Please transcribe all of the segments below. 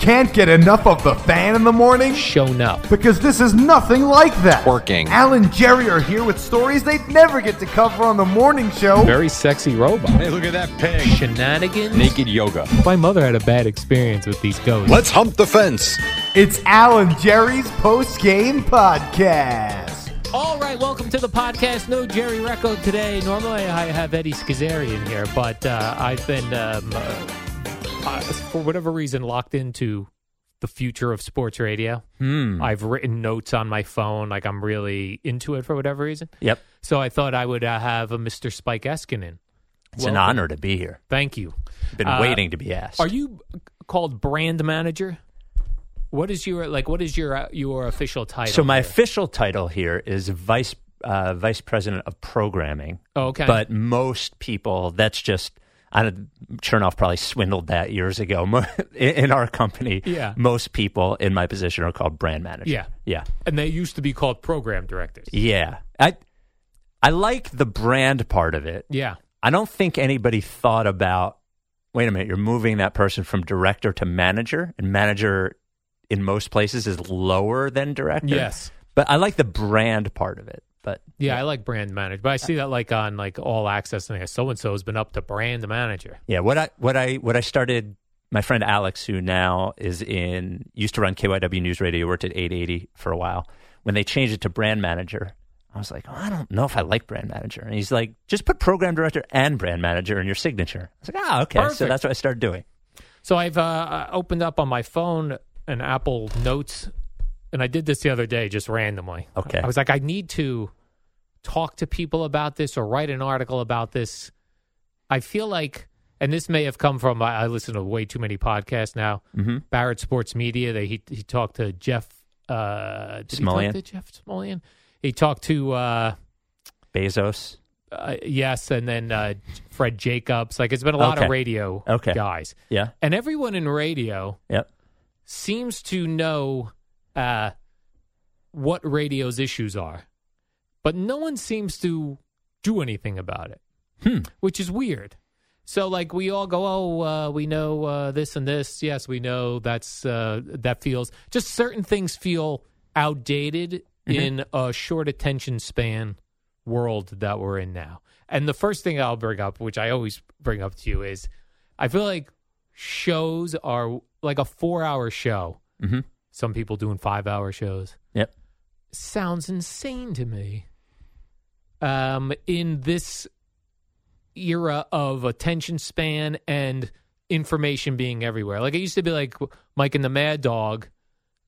Can't get enough of the fan in the morning? shown up. Because this is nothing like that. Working. Al and Jerry are here with stories they'd never get to cover on the morning show. Very sexy robot. Hey, look at that pig. Shenanigans. Naked yoga. My mother had a bad experience with these ghosts. Let's hump the fence. It's Al and Jerry's post game podcast. All right, welcome to the podcast. No Jerry Recco today. Normally I have Eddie Scozzare in here, but uh, I've been, um, uh, uh, for whatever reason, locked into the future of sports radio. Hmm. I've written notes on my phone, like I'm really into it for whatever reason. Yep. So I thought I would uh, have a Mr. Spike Eskin in. It's an honor to be here. Thank you. Been Uh, waiting to be asked. Are you called brand manager? What is your like? What is your uh, your official title? so my here? official title here is vice uh, vice president of programming. Oh, okay. But most people, that's just. I don't, Chernoff probably swindled that years ago. In, in our company, Yeah. most people in my position are called brand manager. Yeah. yeah, and they used to be called program directors. yeah. I I like the brand part of it. Yeah, I don't think anybody thought about. Wait a minute, you're moving that person from director to manager, and manager in most places is lower than director. Yes. but I like the brand part of it. But yeah, I like brand manager, but I see that like on like all access and so and so has been up to brand manager. yeah, what I what I what I started. My friend Alex, who now is in, used to run KYW News Radio, worked at 880 for a while. When they changed it to brand manager, I was like, oh, I don't know if I like brand manager. And he's like, just put program director and brand manager in your signature. I was like, ah, okay. So that's what I started doing. So I've uh, opened up on my phone an Apple Notes, and I did this the other day just randomly. Okay. I was like, I need to talk to people about this or write an article about this. I feel like, and this may have come from I I listen to way too many podcasts now. Mm-hmm. Barrett Sports Media. They he he talked to Jeff. Uh, did he Smulyan. talk to Jeff Smulyan? He talked to. Uh, Bezos. uh, yes, and then uh, Fred Jacobs. Like it's been a lot Okay. of radio Okay. guys, Yeah. and everyone in radio Yep. seems to know uh, what radio's issues are, but no one seems to do anything about it, Hmm. which is weird. So, like, we all go, "Oh, uh, we know uh, this and this." Yes, we know that's uh, that feels just certain things feel outdated in a short attention span world that we're in now. And the first thing I'll bring up, which I always bring up to you, is I feel like shows are like a four-hour show. Mm-hmm. Some people doing five-hour shows Yep. sounds insane to me. Um, in this era of attention span and information being everywhere, like it used to be like Mike and the Mad Dog,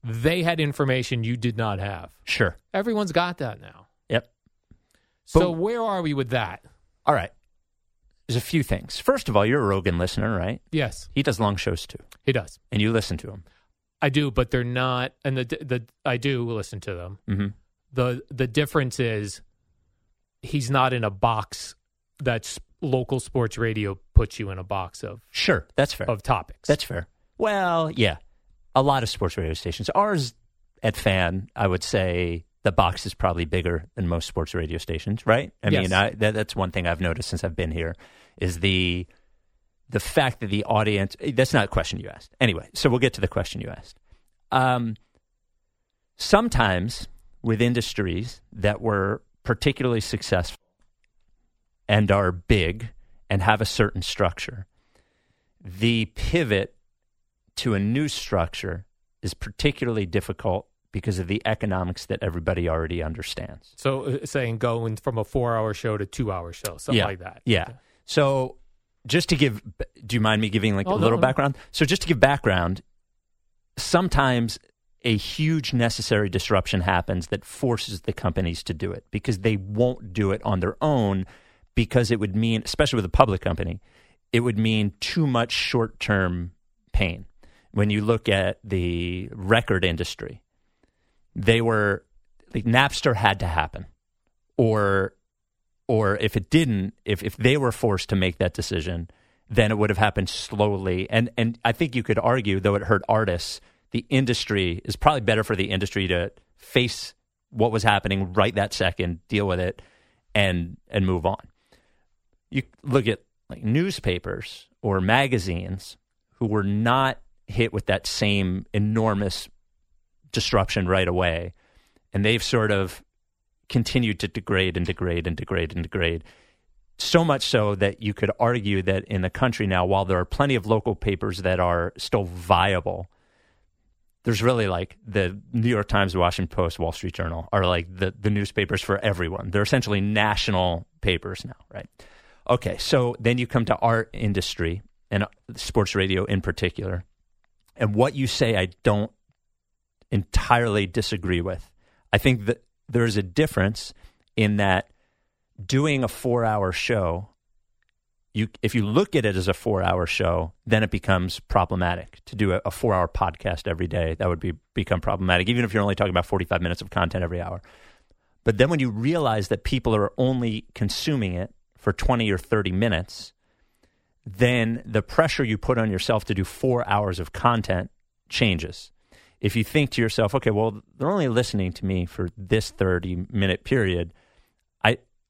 they had information you did not have. Sure. Everyone's got that now. Yep. So But- where are we with that? All right. There's a few things. First of all, you're a Rogan listener, right? Yes, He does long shows too, he does. and you listen to him. I do, but they're not. And the the I do listen to them. Mm-hmm. the The difference is he's not in a box that's local sports radio puts you in a box of Sure, that's fair. of topics. That's fair. Well, yeah, a lot of sports radio stations. Ours at Fan, I would say the box is probably bigger than most sports radio stations, right? I Yes. mean, I, that, that's one thing I've noticed since I've been here is the the fact that the audience. That's not a question you asked. Anyway, so we'll get to the question you asked. Um, sometimes with industries that were particularly successful and are big and have a certain structure, the pivot to a new structure is particularly difficult because of the economics that everybody already understands. so uh, saying going from a four hour show to two hour show, something yeah. like that. Yeah. So just to give, do you mind me giving like Oh, a no, little no. background? So just to give background, sometimes a huge necessary disruption happens that forces the companies to do it because they won't do it on their own because it would mean, especially with a public company, it would mean too much short term pain. When you look at the record industry, they were like Napster had to happen, or or if it didn't, if if they were forced to make that decision, then it would have happened slowly. And and I think you could argue, though it hurt artists, the industry is probably better for the industry to face what was happening right that second, deal with it, and and move on. You look at like newspapers or magazines who were not hit with that same enormous disruption right away, and they've sort of continued to degrade and degrade and degrade and degrade. So much so that you could argue that in the country now, while there are plenty of local papers that are still viable, there's really like the New York Times, Washington Post, Wall Street Journal are like the, the newspapers for everyone. They're essentially national papers now, right? Okay, so then you come to our industry and uh, sports radio in particular. And what you say, I don't entirely disagree with. I think that there's a difference in that doing a four hour show, you if you look at it as a four hour show, then it becomes problematic. To do a, a four hour podcast every day, that would be become problematic, even if you're only talking about 45 minutes of content every hour. But then when you realize that people are only consuming it for 20 or 30 minutes, then the pressure you put on yourself to do four hours of content changes. If you think to yourself, okay, well, they're only listening to me for this 30 minute period,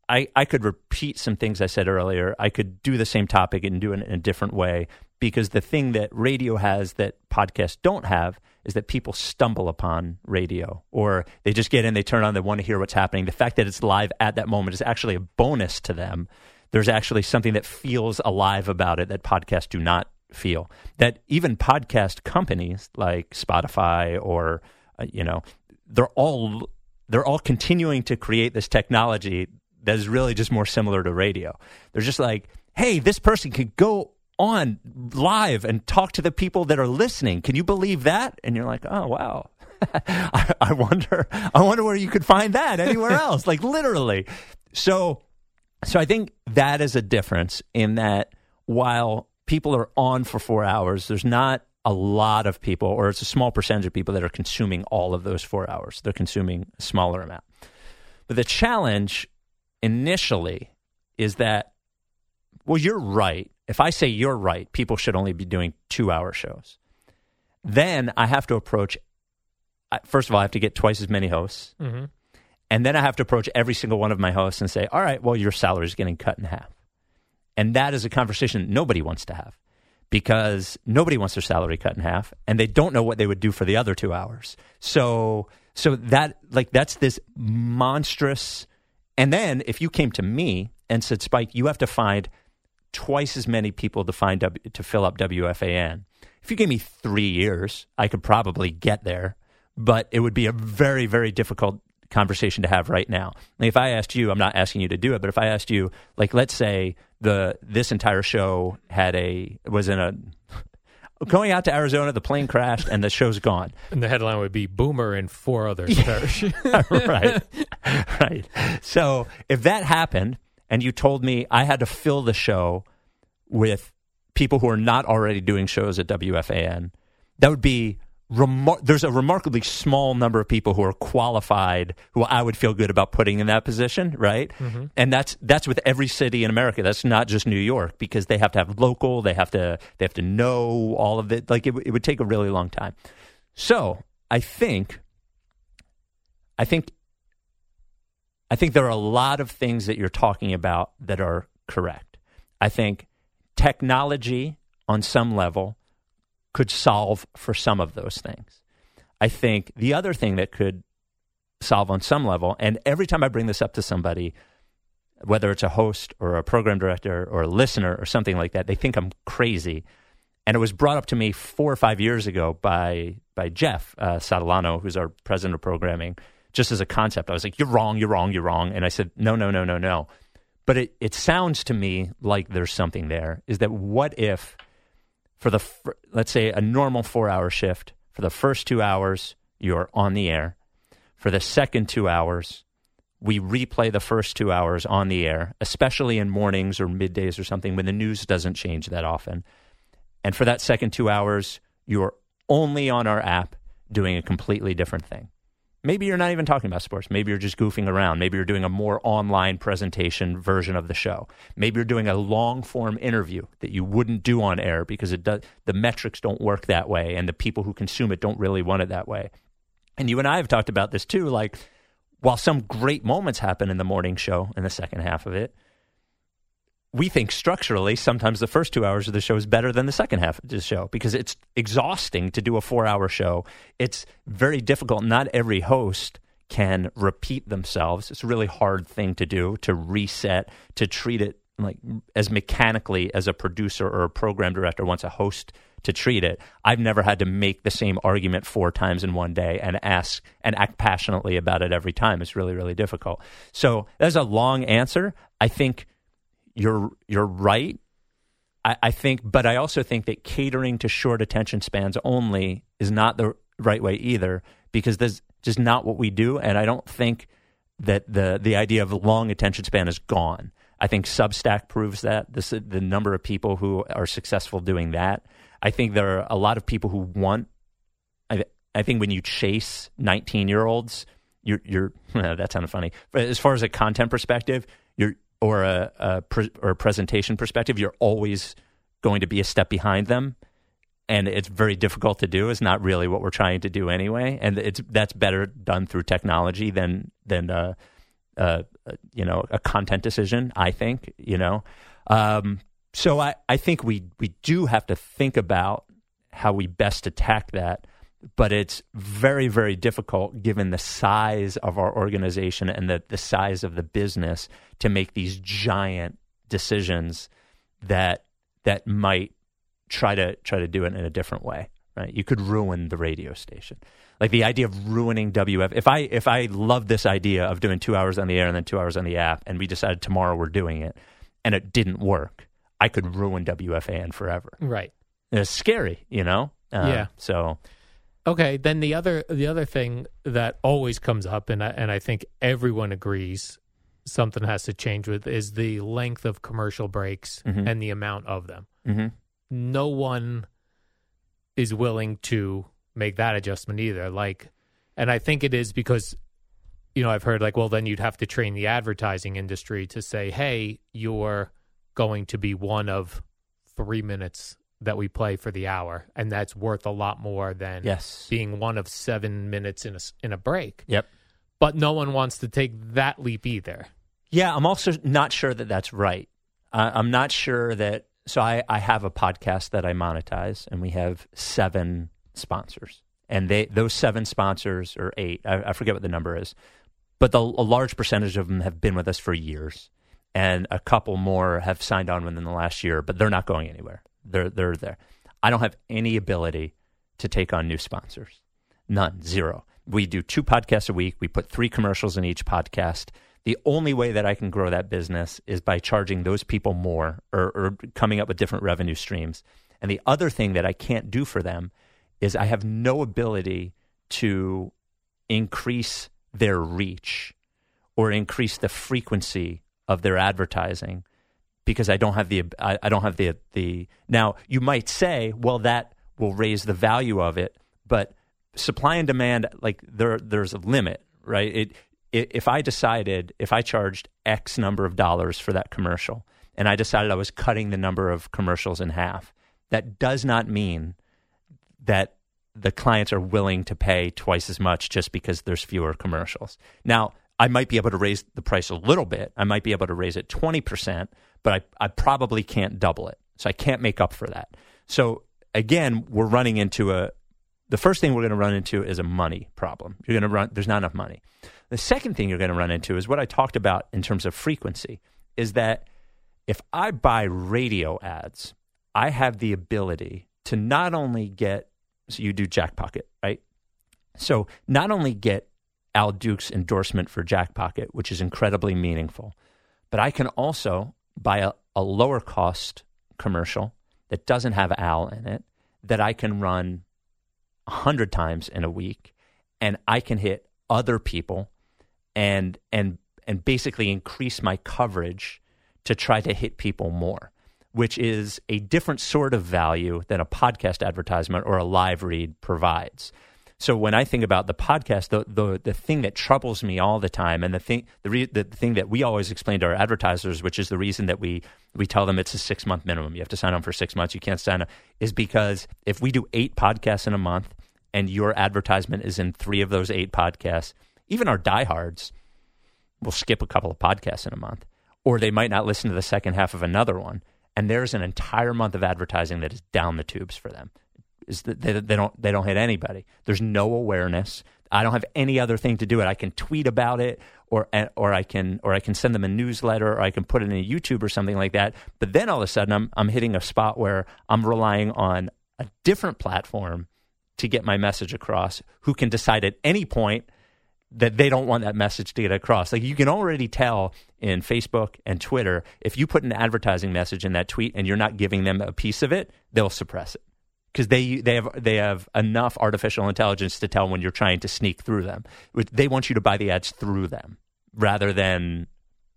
I, I, could repeat some things I said earlier. I could do the same topic and do it in a different way because the thing that radio has that podcasts don't have is that people stumble upon radio or they just get in, they turn on, they want to hear what's happening. The fact that it's live at that moment is actually a bonus to them. There's actually something that feels alive about it that podcasts do not feel. That even podcast companies like Spotify or uh, you know, they're all they're all continuing to create this technology that is really just more similar to radio. They're just like, hey, this person could go on live and talk to the people that are listening. Can you believe that? And you're like, oh wow. I, I wonder I wonder where you could find that anywhere else. like literally. So so I think that is a difference in that while people are on for four hours, there's not a lot of people, or it's a small percentage of people that are consuming all of those four hours. They're consuming a smaller amount. But the challenge initially is that, well, you're right. If I say you're right, people should only be doing two hour shows. Then I have to approach, first of all, I have to get twice as many hosts. Mhm. And then I have to approach every single one of my hosts and say, all right, well, your salary is getting cut in half. And that is a conversation nobody wants to have because nobody wants their salary cut in half and they don't know what they would do for the other two hours. So, so that, like, that's this monstrous. And then if you came to me and said, Spike, you have to find twice as many people to find w, to fill up WFAN. If you gave me three years, I could probably get there, but it would be a very, very difficult conversation to have right now. Like if I asked you, I'm not asking you to do it, but if I asked you, like, let's say the this entire show had a was in a going out to Arizona, the plane crashed and the show's gone. And the headline would be Boomer and four others perish. right. right. So if that happened and you told me I had to fill the show with people who are not already doing shows at WFAN, that would be remar- there's a remarkably small number of people who are qualified who I would feel good about putting in that position, right? Mm-hmm. And that's that's with every city in America. That's not just New York because they have to have local, they have to they have to know all of it. Like it, it would take a really long time. So I think I think I think there are a lot of things that you're talking about that are correct. I think technology on some level could solve for some of those things. I think the other thing that could solve on some level, and every time I bring this up to somebody, whether it's a host or a program director or a listener or something like that, they think I'm crazy. And it was brought up to me four or five years ago by by Jeff uh, who's our president of programming, just as a concept. I was like, "You're wrong, you're wrong, you're wrong," and I said, "No, no, no, no, no." but it, it sounds to me like there's something there. Is that what if, for the let's say a normal four hour shift, for the first two hours you're on the air, for the second two hours we replay the first two hours on the air, especially in mornings or middays or something when the news doesn't change that often. And for that second two hours, you're only on our app doing a completely different thing. Maybe you're not even talking about sports. Maybe you're just goofing around. Maybe you're doing a more online presentation version of the show. Maybe you're doing a long form interview that you wouldn't do on air because it does, the metrics don't work that way and the people who consume it don't really want it that way. And you and I have talked about this too. Like, while some great moments happen in the morning show in the second half of it, we think structurally sometimes the first two hours of the show is better than the second half of the show because it's exhausting to do a four hour show. It's very difficult. Not every host can repeat themselves. It's a really hard thing to do to reset, to treat it like as mechanically as a producer or a program director wants a host to treat it. I've never had to make the same argument four times in one day and ask and act passionately about it every time. It's really, really difficult. So that's a long answer. I think you're you're right. I, I think, but I also think that catering to short attention spans only is not the right way either, because that's just not what we do. And I don't think that the the idea of long attention span is gone. I think Substack proves that. This, the number of people who are successful doing that. I think there are a lot of people who want. I, I think when you chase 19 year olds, you're, you're that sounded funny. As far as a content perspective, you're or a, a pre, or a presentation perspective, you're always going to be a step behind them, and it's very difficult to do. Is not really what we're trying to do anyway, and it's that's better done through technology than than uh, uh, you know a content decision. I think you know. Um, so I, I think we we do have to think about how we best attack that but it's very, very difficult given the size of our organization and the, the size of the business to make these giant decisions that that might try to try to do it in a different way. Right? You could ruin the radio station. Like the idea of ruining WF. If I if I love this idea of doing two hours on the air and then two hours on the app, and we decided tomorrow we're doing it, and it didn't work, I could ruin WFAN forever. Right. And it's scary, you know. Um, Yeah. So Okay, then the other the other thing that always comes up, and I, and I think everyone agrees something has to change with is the length of commercial breaks Mhm. and the amount of them. mhm. No one is willing to make that adjustment either. Like, and I think it is because you know I've heard like, well, then you'd have to train the advertising industry to say, hey, you're going to be one of three minutes that we play for the hour, and that's worth a lot more than yes. being one of seven minutes in a in a break. Yep. But no one wants to take that leap either. Yeah, I'm also not sure that that's right. Uh, I'm not sure that. So I, I have a podcast that I monetize, and we have seven sponsors, and they those seven sponsors or eight, I, I forget what the number is, but the, a large percentage of them have been with us for years, and a couple more have signed on within the last year, but they're not going anywhere. They're they're there. I don't have any ability to take on new sponsors. None, zero. We do two podcasts a week. We put three commercials in each podcast. The only way that I can grow that business is by charging those people more or, or coming up with different revenue streams. And the other thing that I can't do for them is I have no ability to increase their reach or increase the frequency of their advertising because I don't have the I, I don't have the the now you might say well that will raise the value of it but supply and demand like there there's a limit right it, it if I decided if I charged X number of dollars for that commercial and I decided I was cutting the number of commercials in half that does not mean that the clients are willing to pay twice as much just because there's fewer commercials. Now, I might be able to raise the price a little bit. I might be able to raise it 20%, but I, I probably can't double it. So I can't make up for that. So again, we're running into a, the first thing we're going to run into is a money problem. You're going to run, there's not enough money. The second thing you're going to run into is what I talked about in terms of frequency is that if I buy radio ads, I have the ability to not only get, so you do Jackpocket, right? So not only get Al Dukes' endorsement for Jackpocket, which is incredibly meaningful, But I can also buy a, a lower cost commercial that doesn't have Al in it that I can run a hundred times in a week, and I can hit other people and and and basically increase my coverage to try to hit people more, which is a different sort of value than a podcast advertisement or a live read provides. So when I think about the podcast, the the, the thing that troubles me all the time, and the thing the, re, the thing that we always explain to our advertisers, which is the reason that we we tell them it's a six month minimum. You have to sign on for six months. You can't sign up, is because if we do eight podcasts in a month, and your advertisement is in three of those eight podcasts, even our diehards will skip a couple of podcasts in a month, or they might not listen to the second half of another one, and there's an entire month of advertising that is down the tubes for them is that they, they don't they don't hit anybody. There's no awareness. I don't have any other thing to do it. I can tweet about it, or or I can or I can send them a newsletter, or I can put it in a YouTube or something like that. But then all of a sudden, I'm I'm hitting a spot where I'm relying on a different platform to get my message across. Who can decide at any point that they don't want that message to get across? Like you can already tell in Facebook and Twitter if you put an advertising message in that tweet and you're not giving them a piece of it, they'll suppress it because they they have they have enough artificial intelligence to tell when you're trying to sneak through them. They want you to buy the ads through them rather than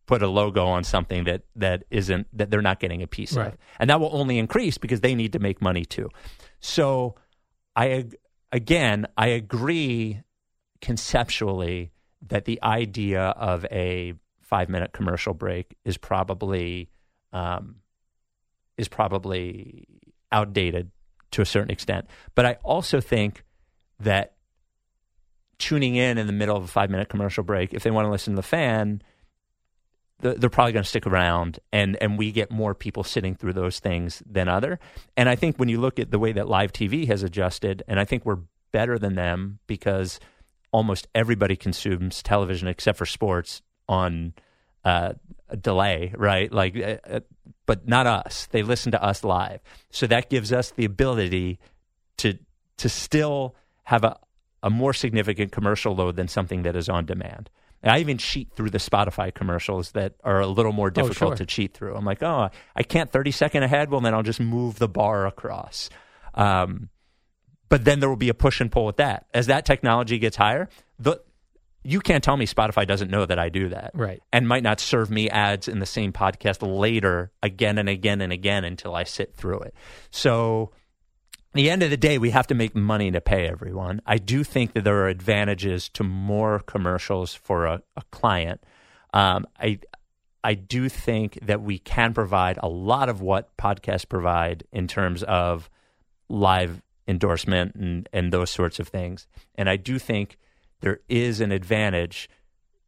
put a logo on something that that isn't that they're not getting a piece right. of, and that will only increase because they need to make money too. So, I again I agree conceptually that the idea of a five minute commercial break is probably um, is probably outdated to a certain extent. But I also think that tuning in in the middle of a five minute commercial break, if they want to listen to the fan, they're probably going to stick around and and we get more people sitting through those things than other and i think when you look at the way that live tv has adjusted and i think we're better than them because almost everybody consumes television except for sports on uh, a delay right like uh, uh but not us. They listen to us live. So that gives us the ability to to still have a, a more significant commercial load than something that is on demand. And I even cheat through the Spotify commercials that are a little more difficult oh, sure. to cheat through. I'm like, oh, I can't 30 second ahead. Well, then I'll just move the bar across. Um, but then there will be a push and pull with that. As that technology gets higher, the you can't tell me Spotify doesn't know that I do that. Right. And might not serve me ads in the same podcast later again and again and again until I sit through it. So at the end of the day, we have to make money to pay everyone. I do think that there are advantages to more commercials for a, a client. Um, I I do think that we can provide a lot of what podcasts provide in terms of live endorsement and, and those sorts of things. And I do think there is an advantage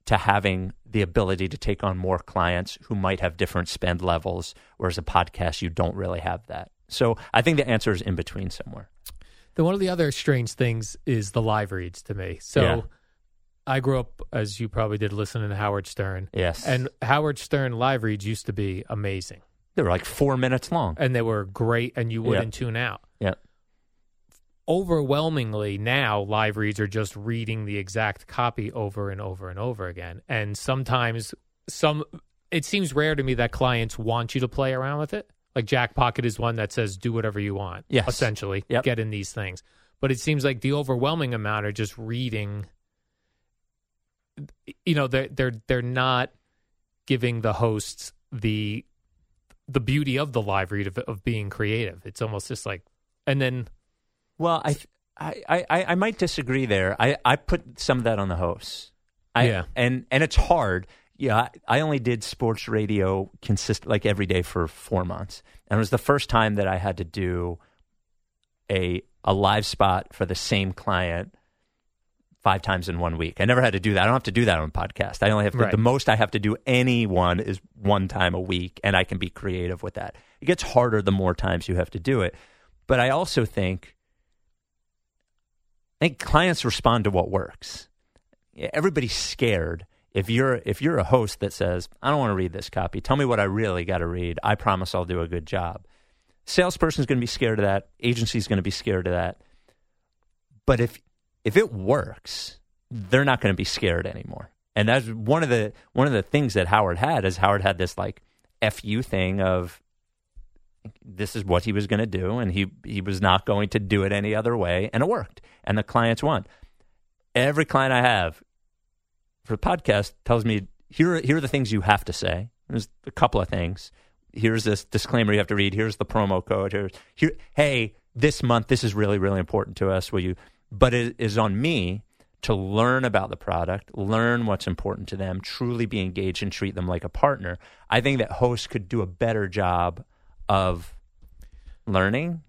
to having the ability to take on more clients who might have different spend levels, whereas a podcast, you don't really have that. So I think the answer is in between somewhere. Then one of the other strange things is the live reads to me. So yeah. I grew up, as you probably did, listening to Howard Stern. Yes. And Howard Stern live reads used to be amazing. They were like four minutes long. And they were great, and you wouldn't yep. tune out. Yeah overwhelmingly now live reads are just reading the exact copy over and over and over again and sometimes some it seems rare to me that clients want you to play around with it like jackpocket is one that says do whatever you want yes. essentially yep. get in these things but it seems like the overwhelming amount are just reading you know they're they're they're not giving the hosts the the beauty of the live read of, of being creative it's almost just like and then well, I, I, I, I might disagree there. I, I put some of that on the hosts. I, yeah, and and it's hard. Yeah, I only did sports radio consist like every day for four months, and it was the first time that I had to do a a live spot for the same client five times in one week. I never had to do that. I don't have to do that on podcast. I only have to, right. the most I have to do any one is one time a week, and I can be creative with that. It gets harder the more times you have to do it. But I also think I think clients respond to what works. Everybody's scared. If you're if you're a host that says, "I don't want to read this copy. Tell me what I really got to read. I promise I'll do a good job." Salesperson's going to be scared of that. Agency's going to be scared of that. But if if it works, they're not going to be scared anymore. And that's one of the one of the things that Howard had is Howard had this like fu thing of this is what he was going to do, and he he was not going to do it any other way, and it worked, and the clients want. Every client I have for the podcast tells me here here are the things you have to say. There's a couple of things. Here's this disclaimer you have to read. Here's the promo code. Here's here. Hey, this month this is really really important to us. Will you? But it is on me to learn about the product, learn what's important to them, truly be engaged and treat them like a partner. I think that hosts could do a better job of learning.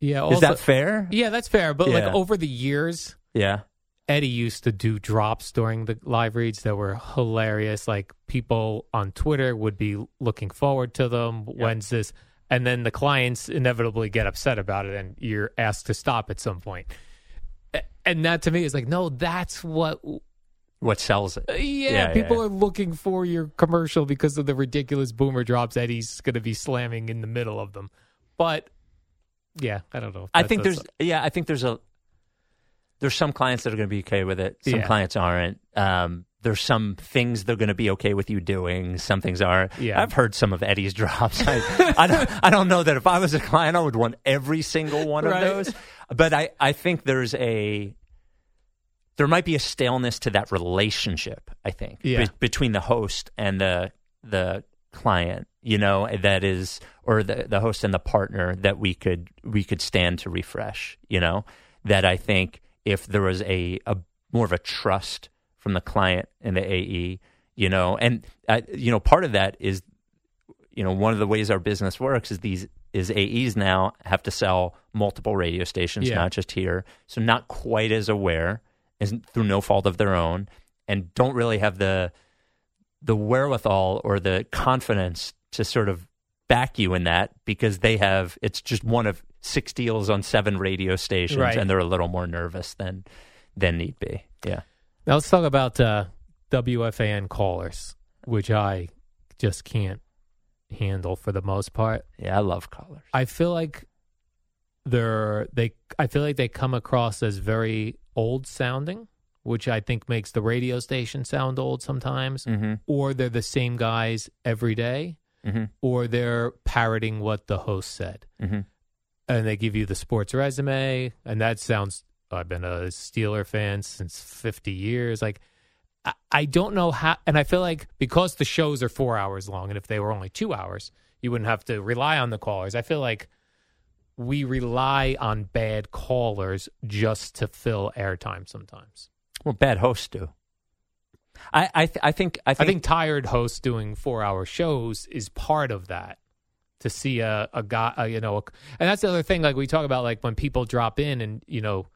Yeah, Is that fair? Yeah, that's fair. But like over the years, Yeah. Eddie used to do drops during the live reads that were hilarious. Like people on Twitter would be looking forward to them. When's this? And then the clients inevitably get upset about it, and you're asked to stop at some point. And that to me is like, no, that's what. What sells it? Uh, Yeah, Yeah, people yeah. are looking for your commercial because of the ridiculous boomer drops Eddie's going to be slamming in the middle of them. But yeah, I don't know. I think there's yeah, I think there's a there's some clients that are going to be okay with it. Some Yeah. clients aren't. Um, there's some things they're going to be okay with you doing. Some things aren't. Yeah. I've heard some of Eddie's drops. I, I don't. I don't know that if I was a client, I would want every single one of those. But I, I think there's a there might be a staleness to that relationship. I think Yeah. be- between the host and the the client. You know that is, or the the host and the partner that we could we could stand to refresh. You know that I think if there was a, a more of a trust from the client and the AE, you know, and uh, you know part of that is you know one of the ways our business works is these is AEs now have to sell multiple radio stations, Yeah. not just here, so not quite as aware, isn't through no fault of their own, and don't really have the the wherewithal or the confidence to sort of back you in that because they have it's just one of six deals on seven radio stations Right. and they're a little more nervous than than need be. Yeah. Now let's talk about uh, WFAN callers, which I just can't handle for the most part. Yeah, I love callers. I feel like they're they. I feel like they come across as very old sounding, which I think makes the radio station sound old sometimes. Mm-hmm. Or they're the same guys every day, Mm-hmm. or they're parroting what the host said, Mm-hmm. and they give you the sports resume, and that sounds. I've been a Steeler fan since fifty years. Like I, I don't know how, and I feel like because the shows are four hours long, and if they were only two hours, you wouldn't have to rely on the callers. I feel like we rely on bad callers just to fill airtime sometimes. Well, bad hosts do. I I, th- I think I I think, think tired hosts doing four hour shows is part of that. To see a, a guy, a, you know, a, and that's the other thing. Like we talk about, like when people drop in, and you know,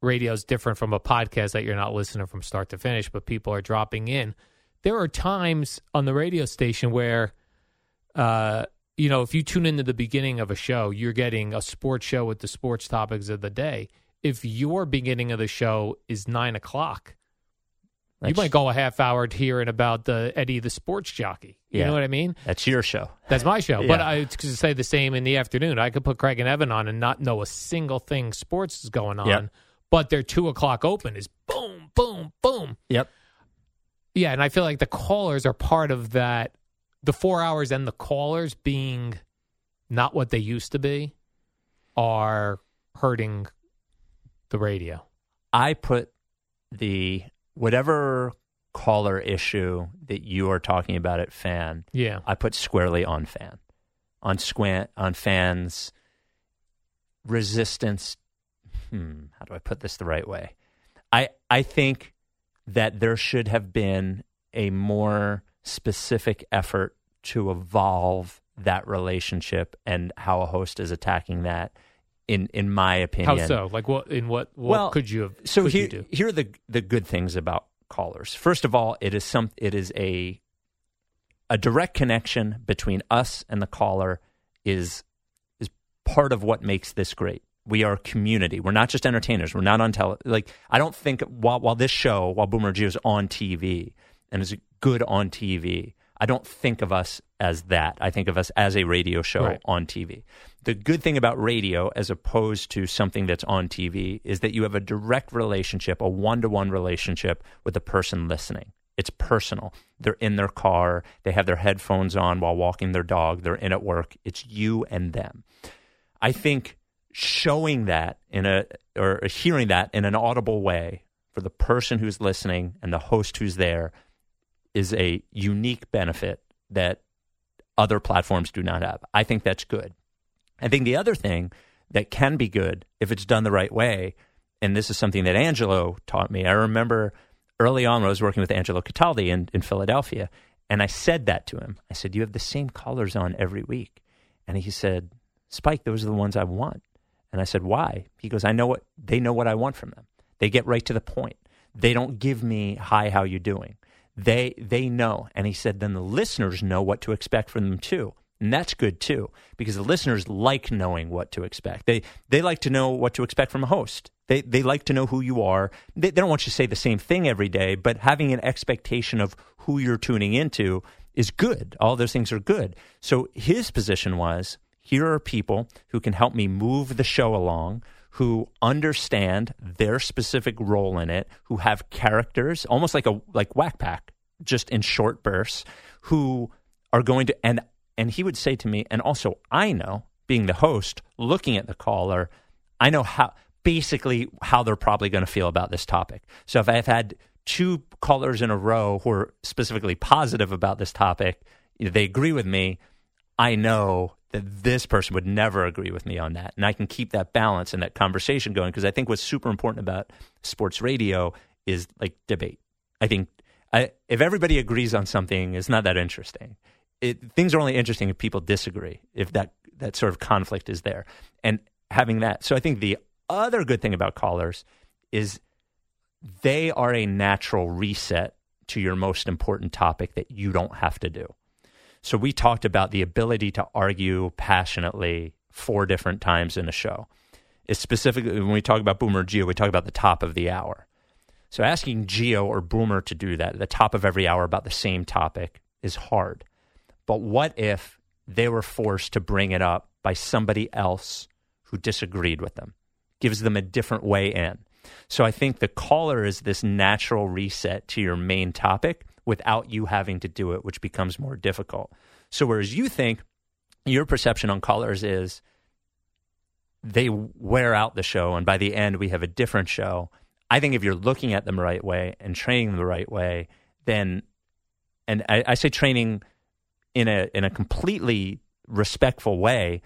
radio is different from a podcast that you're not listening from start to finish, but people are dropping in. There are times on the radio station where, uh, you know, if you tune into the beginning of a show, you're getting a sports show with the sports topics of the day. If your beginning of the show is nine o'clock, you might go a half hour to hearing about the Eddie the sports jockey. You Yeah. know what I mean? that's your show. That's my show. But I could say the same in the afternoon. I could put Craig and Evan on and not know a single thing sports is going on. Yep. But their two o'clock open is boom, boom, boom. Yep. Yeah, and I feel like the callers are part of that. The four hours and the callers being not what they used to be are hurting the radio. I put the whatever caller issue that you are talking about at fan, Yeah. I put squarely on fan, on squant on fans resistance. Hmm, how do I put this the right way? I I think that there should have been a more specific effort to evolve that relationship and how a host is attacking that. In in my opinion, How so? Like what in what what Well, could you have so here, you here are the the good things about callers. First of all, it is some it is a a direct connection between us and the caller is is part of what makes this great. We are a community. We're not just entertainers. We're not on tele. Like I don't think while while this show, while Boomer Gio is on TV and is good on TV, I don't think of us as that. I think of us as a radio show Right. on TV. The good thing about radio, as opposed to something that's on TV, is that you have a direct relationship, a one to one relationship with the person listening. It's personal. They're in their car, they have their headphones on while walking their dog, they're in at work. It's you and them. I think showing that in a or hearing that in an audible way for the person who's listening and the host who's there is a unique benefit that other platforms do not have. I think that's good. I think the other thing that can be good if it's done the right way, and this is something that Angelo taught me. I remember early on when I was working with Angelo Cataldi in, in Philadelphia, and I said that to him. I said, You have the same colors on every week. And he said, Spike, those are the ones I want. And I said, Why? He goes, I know what they know what I want from them. They get right to the point. They don't give me, Hi, how you doing? They they know. And he said, then the listeners know what to expect from them too. And that's good too, because the listeners like knowing what to expect. They they like to know what to expect from a host. They they like to know who you are. They, they don't want you to say the same thing every day, but having an expectation of who you're tuning into is good. All those things are good. So his position was here are people who can help me move the show along, who understand their specific role in it, who have characters, almost like a like Whack Pack, just in short bursts, who are going to and and he would say to me, and also I know, being the host, looking at the caller, I know how basically how they're probably going to feel about this topic. So if I've had two callers in a row who are specifically positive about this topic, they agree with me, I know that this person would never agree with me on that. And I can keep that balance and that conversation going because I think what's super important about sports radio is like debate. I think I, if everybody agrees on something, it's not that interesting. It, things are only interesting if people disagree, if that, that sort of conflict is there. And having that. So I think the other good thing about callers is they are a natural reset to your most important topic that you don't have to do. So we talked about the ability to argue passionately four different times in a show. It's specifically when we talk about Boomer Gio, we talk about the top of the hour. So asking Gio or Boomer to do that at the top of every hour about the same topic is hard. But what if they were forced to bring it up by somebody else who disagreed with them? Gives them a different way in. So I think the caller is this natural reset to your main topic without you having to do it, which becomes more difficult. So, whereas you think your perception on callers is they wear out the show, and by the end, we have a different show. I think if you're looking at them the right way and training them the right way, then, and I, I say training in a in a completely respectful way,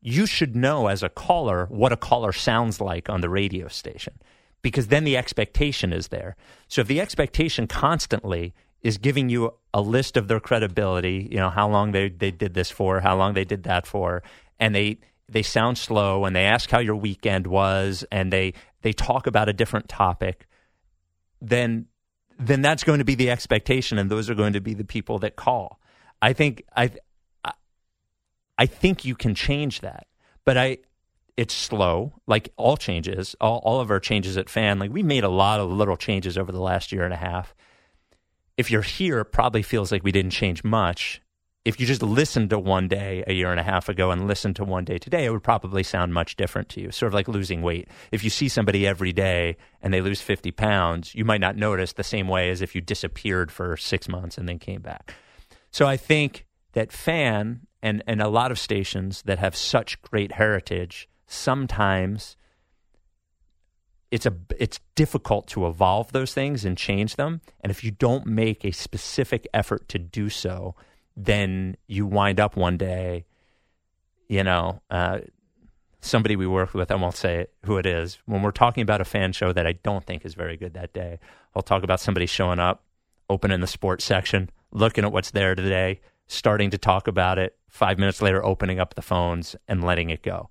you should know as a caller what a caller sounds like on the radio station because then the expectation is there. So if the expectation constantly is giving you a list of their credibility, you know, how long they, they did this for, how long they did that for, and they they sound slow and they ask how your weekend was and they they talk about a different topic, then then that's going to be the expectation and those are going to be the people that call. I think I I think you can change that. But I it's slow, like all changes, all, all of our changes at Fan. Like we made a lot of little changes over the last year and a half if you're here, it probably feels like we didn't change much. If you just listened to one day a year and a half ago and listened to one day today, it would probably sound much different to you. Sort of like losing weight. If you see somebody every day and they lose 50 pounds, you might not notice the same way as if you disappeared for six months and then came back. So I think that fan and, and a lot of stations that have such great heritage sometimes it's a it's difficult to evolve those things and change them. And if you don't make a specific effort to do so then you wind up one day you know uh, somebody we work with i won't say who it is when we're talking about a fan show that i don't think is very good that day i'll talk about somebody showing up opening the sports section looking at what's there today starting to talk about it five minutes later opening up the phones and letting it go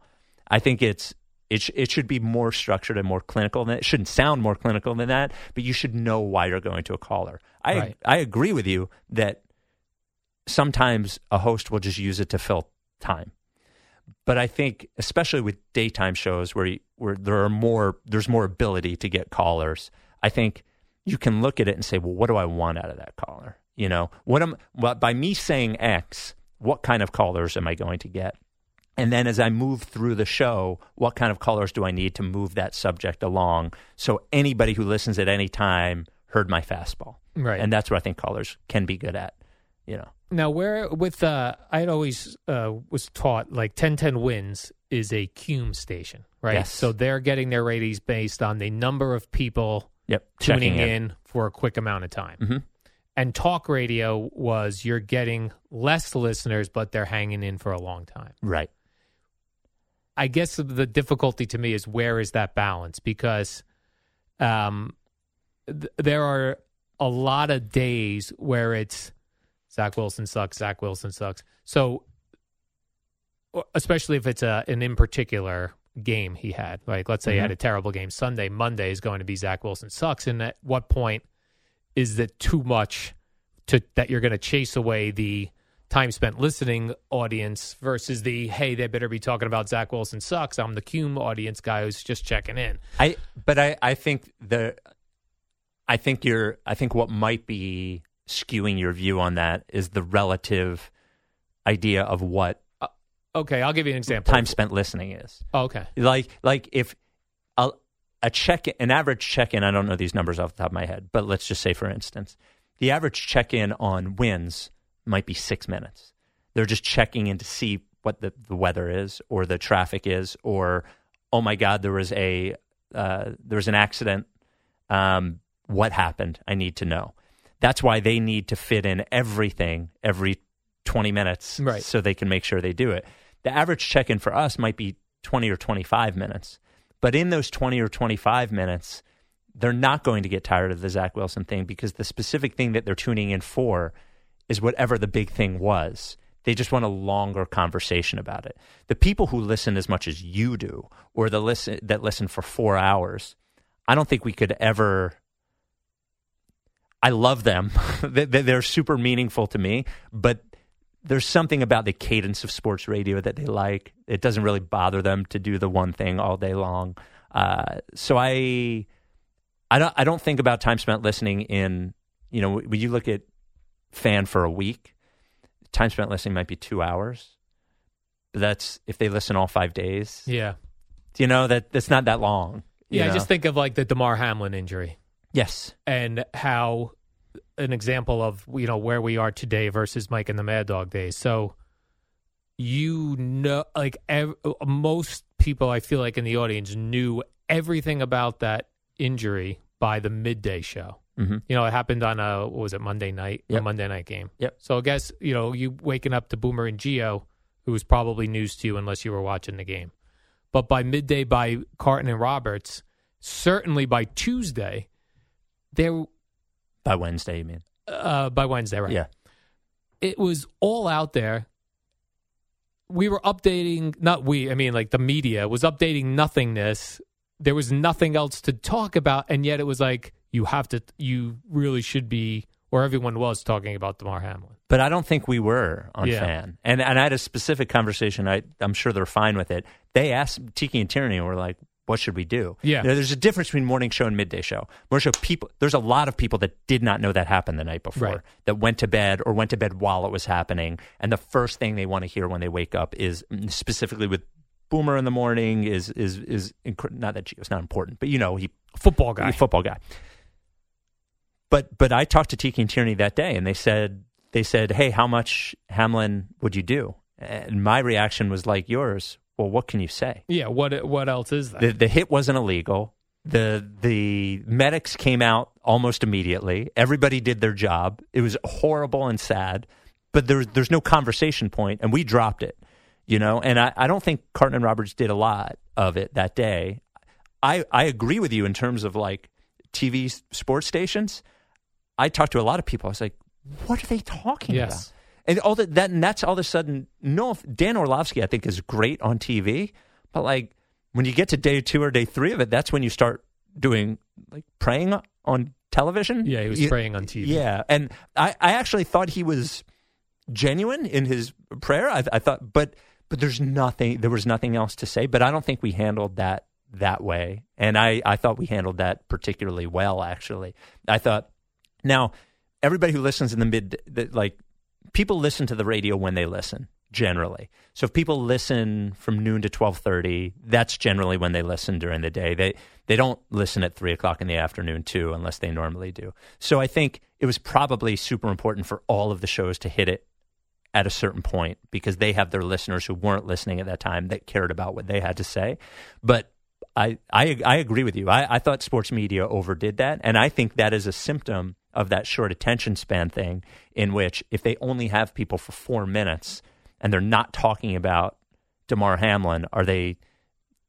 i think it's it, sh- it should be more structured and more clinical than it shouldn't sound more clinical than that, but you should know why you're going to a caller. I Right. I agree with you that sometimes a host will just use it to fill time. But I think especially with daytime shows where you, where there are more there's more ability to get callers, I think you can look at it and say, well, what do I want out of that caller? You know, what am well, by me saying X, what kind of callers am I going to get? And then as I move through the show, what kind of colors do I need to move that subject along so anybody who listens at any time heard my fastball. Right. And that's what I think callers can be good at. You know. Now, where with uh, I had always uh, was taught like ten ten wins is a cume station, right? Yes. So they're getting their ratings based on the number of people Yep. tuning Checking in. for a quick amount of time. Mhm. And talk radio was you're getting less listeners, but they're hanging in for a long time. Right. I guess the difficulty to me is where is that balance? Because um, th- there are a lot of days where it's Zach Wilson sucks, Zach Wilson sucks. So, especially if it's a, an in particular game he had, like let's say he had a terrible game Sunday, Monday is going to be Zach Wilson sucks. And at what point is it too much to that you're going to chase away the time spent listening audience versus the hey they better be talking about Zach Wilson sucks. I'm the Cume audience guy who's just checking in. I but I I think the I think you're I think what might be skewing your view on that is the relative idea of what uh, Okay, I'll give you an example. time spent listening is. Oh, okay. Like like if a, a check an average check in I don't know these numbers off the top of my head, but let's just say for instance, the average check in on WINS might be six minutes. They're just checking in to see what the, the weather is or the traffic is or oh my god there was a uh, there was an accident. Um, what happened? I need to know. That's why they need to fit in everything every 20 minutes Right. so they can make sure they do it. The average check in for us might be 20 or 25 minutes. But in those 20 or 25 minutes, they're not going to get tired of the Zach Wilson thing because the specific thing that they're tuning in for is whatever the big thing was. They just want a longer conversation about it. The people who listen as much as you do, or the listen that listen for four hours, I don't think we could ever. I love them; They- they- they're super meaningful to me. But there's something about the cadence of sports radio that they like. It doesn't really bother them to do the one thing all day long. Uh, so I, I don't, I don't think about time spent listening in. You know, when you look at fan for a week, time spent listening might be two hours. But that's if they listen all five days. Yeah. You know that that's not that long. Yeah, I just think of like the Damar Hamlin injury yes, and how an example of you know where we are today versus Mike and the Mad Dog days. So you know, like ev- most people, I feel like in the audience knew everything about that injury by the midday show. hmm You know, it happened on a what was it Monday night, a Monday night game. Yep. So I guess you know you waking up to Boomer and Gio, who was probably news to you unless you were watching the game. But by midday, by Carton and Roberts, certainly by Tuesday, there by Wednesday. You mean? uh, by Wednesday, right? Yeah. It was all out there. We were updating, not we, I mean, like the media was updating nothingness. There was nothing else to talk about. And yet it was like, you have to, you really should be, or everyone was talking about Damar Hamlin. But I don't think we were on Yeah. fan. And and I had a specific conversation. I I'm sure they're fine with it. They asked Tiki and Tierney and were like, what should we do? Yeah. You know, there's a difference between morning show and midday show. Morning show people there's a lot of people that did not know that happened the night before Right. that went to bed or went to bed while it was happening. And the first thing they want to hear when they wake up is mm, specifically with Boomer in the morning is is is inc- not that Gio's not important, but you know he Football guy. football guy. But but I talked to Tiki and Tierney that day, and they said they said, "Hey, how much Hamlin would you do?" And my reaction was like yours. Well, what can you say? yeah. What, what else is that? The the hit wasn't illegal. The the medics came out almost immediately. Everybody did their job. It was horrible and sad, but there's there's no conversation point, and we dropped it. You know, and I, I don't think Carton and Roberts did a lot of it that day. I I agree with you in terms of like TV sports stations. I talked to a lot of people. I was like, what are they talking Yes. about? And all that, that and that's all of a sudden. No, Dan Orlovsky, I think, is great on TV, but like when you get to day two or day three of it, that's when you start doing like praying on television. yeah, he was You- praying on TV. Yeah, and I, I actually thought he was genuine in his prayer. I, I thought, but but there's nothing. There was nothing else to say. But I don't think we handled that that way, and I I thought we handled that particularly well. Actually, I thought. Now, everybody who listens in the mid, the, like people listen to the radio when they listen. generally. So if people listen from noon to twelve thirty, that's generally when they listen during the day. They they don't listen at three o'clock in the afternoon too, unless they normally do. So I think it was probably super important for all of the shows to hit it at a certain point because they have their listeners who weren't listening at that time that cared about what they had to say. But I I, I agree with you. I, I thought sports media overdid that, and I think that is a symptom of that short attention span thing. In which if they only have people for four minutes and they're not talking about Damar Hamlin, are they?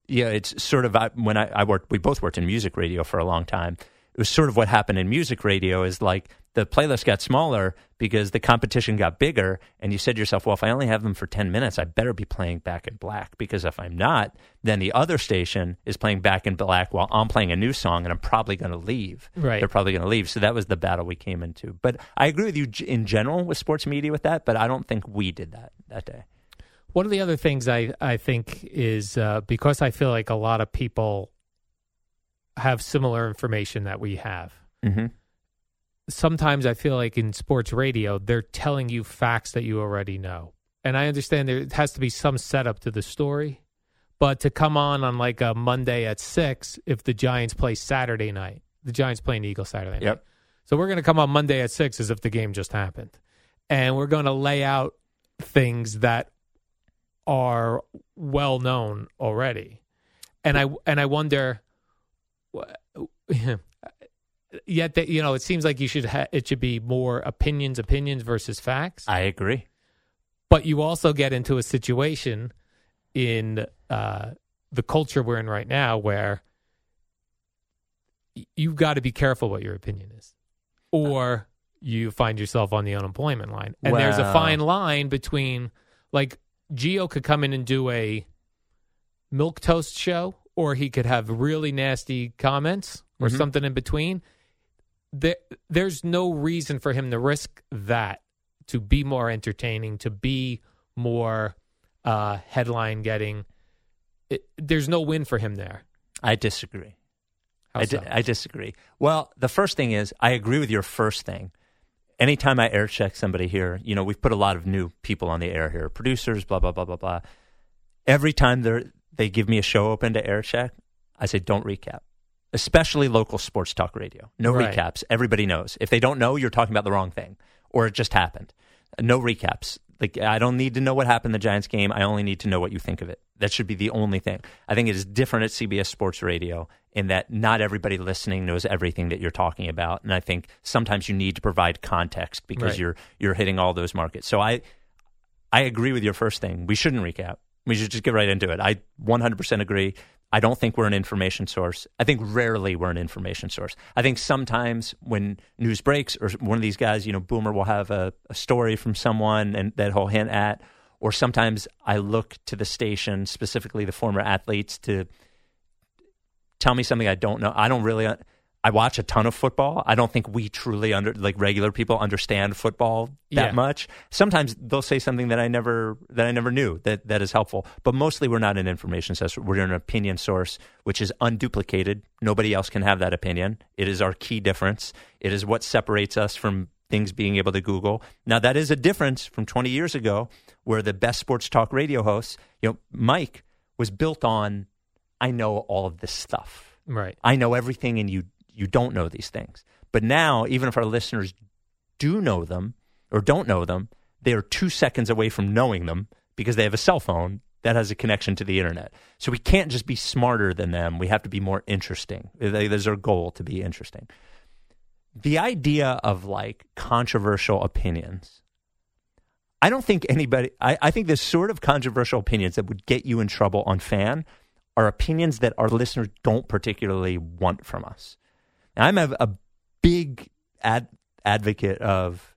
Yeah, it's sort of I, when I, I worked. We both worked in music radio for a long time. It was sort of what happened in music radio. Is like the playlist got smaller because the competition got bigger, and you said to yourself, "Well, if I only have them for ten minutes, I better be playing Back in Black because if I'm not, then the other station is playing Back in Black while I'm playing a new song, and I'm probably going to leave. Right. They're probably going to leave. So that was the battle we came into. But I agree with you in general with sports media with that, but I don't think we did that that day. One of the other things I, I think is uh, because I feel like a lot of people have similar information that we have. Mm-hmm. Sometimes I feel like in sports radio, they're telling you facts that you already know. And I understand there has to be some setup to the story. But to come on on like a Monday at six, if the Giants play Saturday night, the Giants playing the Eagles Saturday night. Yep. So we're going to come on Monday at six as if the game just happened. And we're going to lay out things that are well known already. And I and I wonder yet that you know it seems like you should ha- it should be more opinions opinions versus facts. I agree. but you also get into a situation in uh, the culture we're in right now where y- you've got to be careful what your opinion is, or you find yourself on the unemployment line. And there's a Well- fine line between like Gio could come in and do a milk toast show, or he could have really nasty comments or Mhm. something in between. There, there's no reason for him to risk that to be more entertaining, to be more uh, headline getting. It, there's no win for him there. I disagree. How I, di- so? I disagree. Well, the first thing is I agree with your first thing. Anytime I air check somebody here, you know, we've put a lot of new people on the air here, producers, blah blah blah blah blah. Every time they they give me a show open to air check, I say don't recap. Especially local sports talk radio. No Right. recaps. Everybody knows. If they don't know, you're talking about the wrong thing or it just happened. No recaps. Like I don't need to know what happened in the Giants game. I only need to know what you think of it. That should be the only thing. I think it is different at CBS Sports Radio in that not everybody listening knows everything that you're talking about, and I think sometimes you need to provide context because Right. you're you're hitting all those markets. So I I agree with your first thing. We shouldn't recap. We should just get right into it. I 100% agree. I don't think we're an information source. I think rarely we're an information source. I think sometimes when news breaks or one of these guys, you know, Boomer will have a, a story from someone and that he'll hint at, or sometimes I look to the station, specifically the former athletes, to tell me something I don't know. I don't really. I watch a ton of football. I don't think we truly under like regular people understand football that Yeah. much. Sometimes they'll say something that I never that I never knew that that is helpful. But mostly we're not an information source. We're an opinion source, which is unduplicated. Nobody else can have that opinion. It is our key difference. It is what separates us from things being able to Google. Now that is a difference from 20 years ago, where the best sports talk radio hosts, you know, Mike was built on. I know all of this stuff. right. I know everything and you you don't know these things. But now, even if our listeners do know them or don't know them, they are two seconds away from knowing them because they have a cell phone that has a connection to the internet. So we can't just be smarter than them. We have to be more interesting. There's our goal to be interesting. The idea of like controversial opinions. I don't think anybody, I, I think the sort of controversial opinions that would get you in trouble on fan are opinions that our listeners don't particularly want from us. I'm a, a big ad, advocate of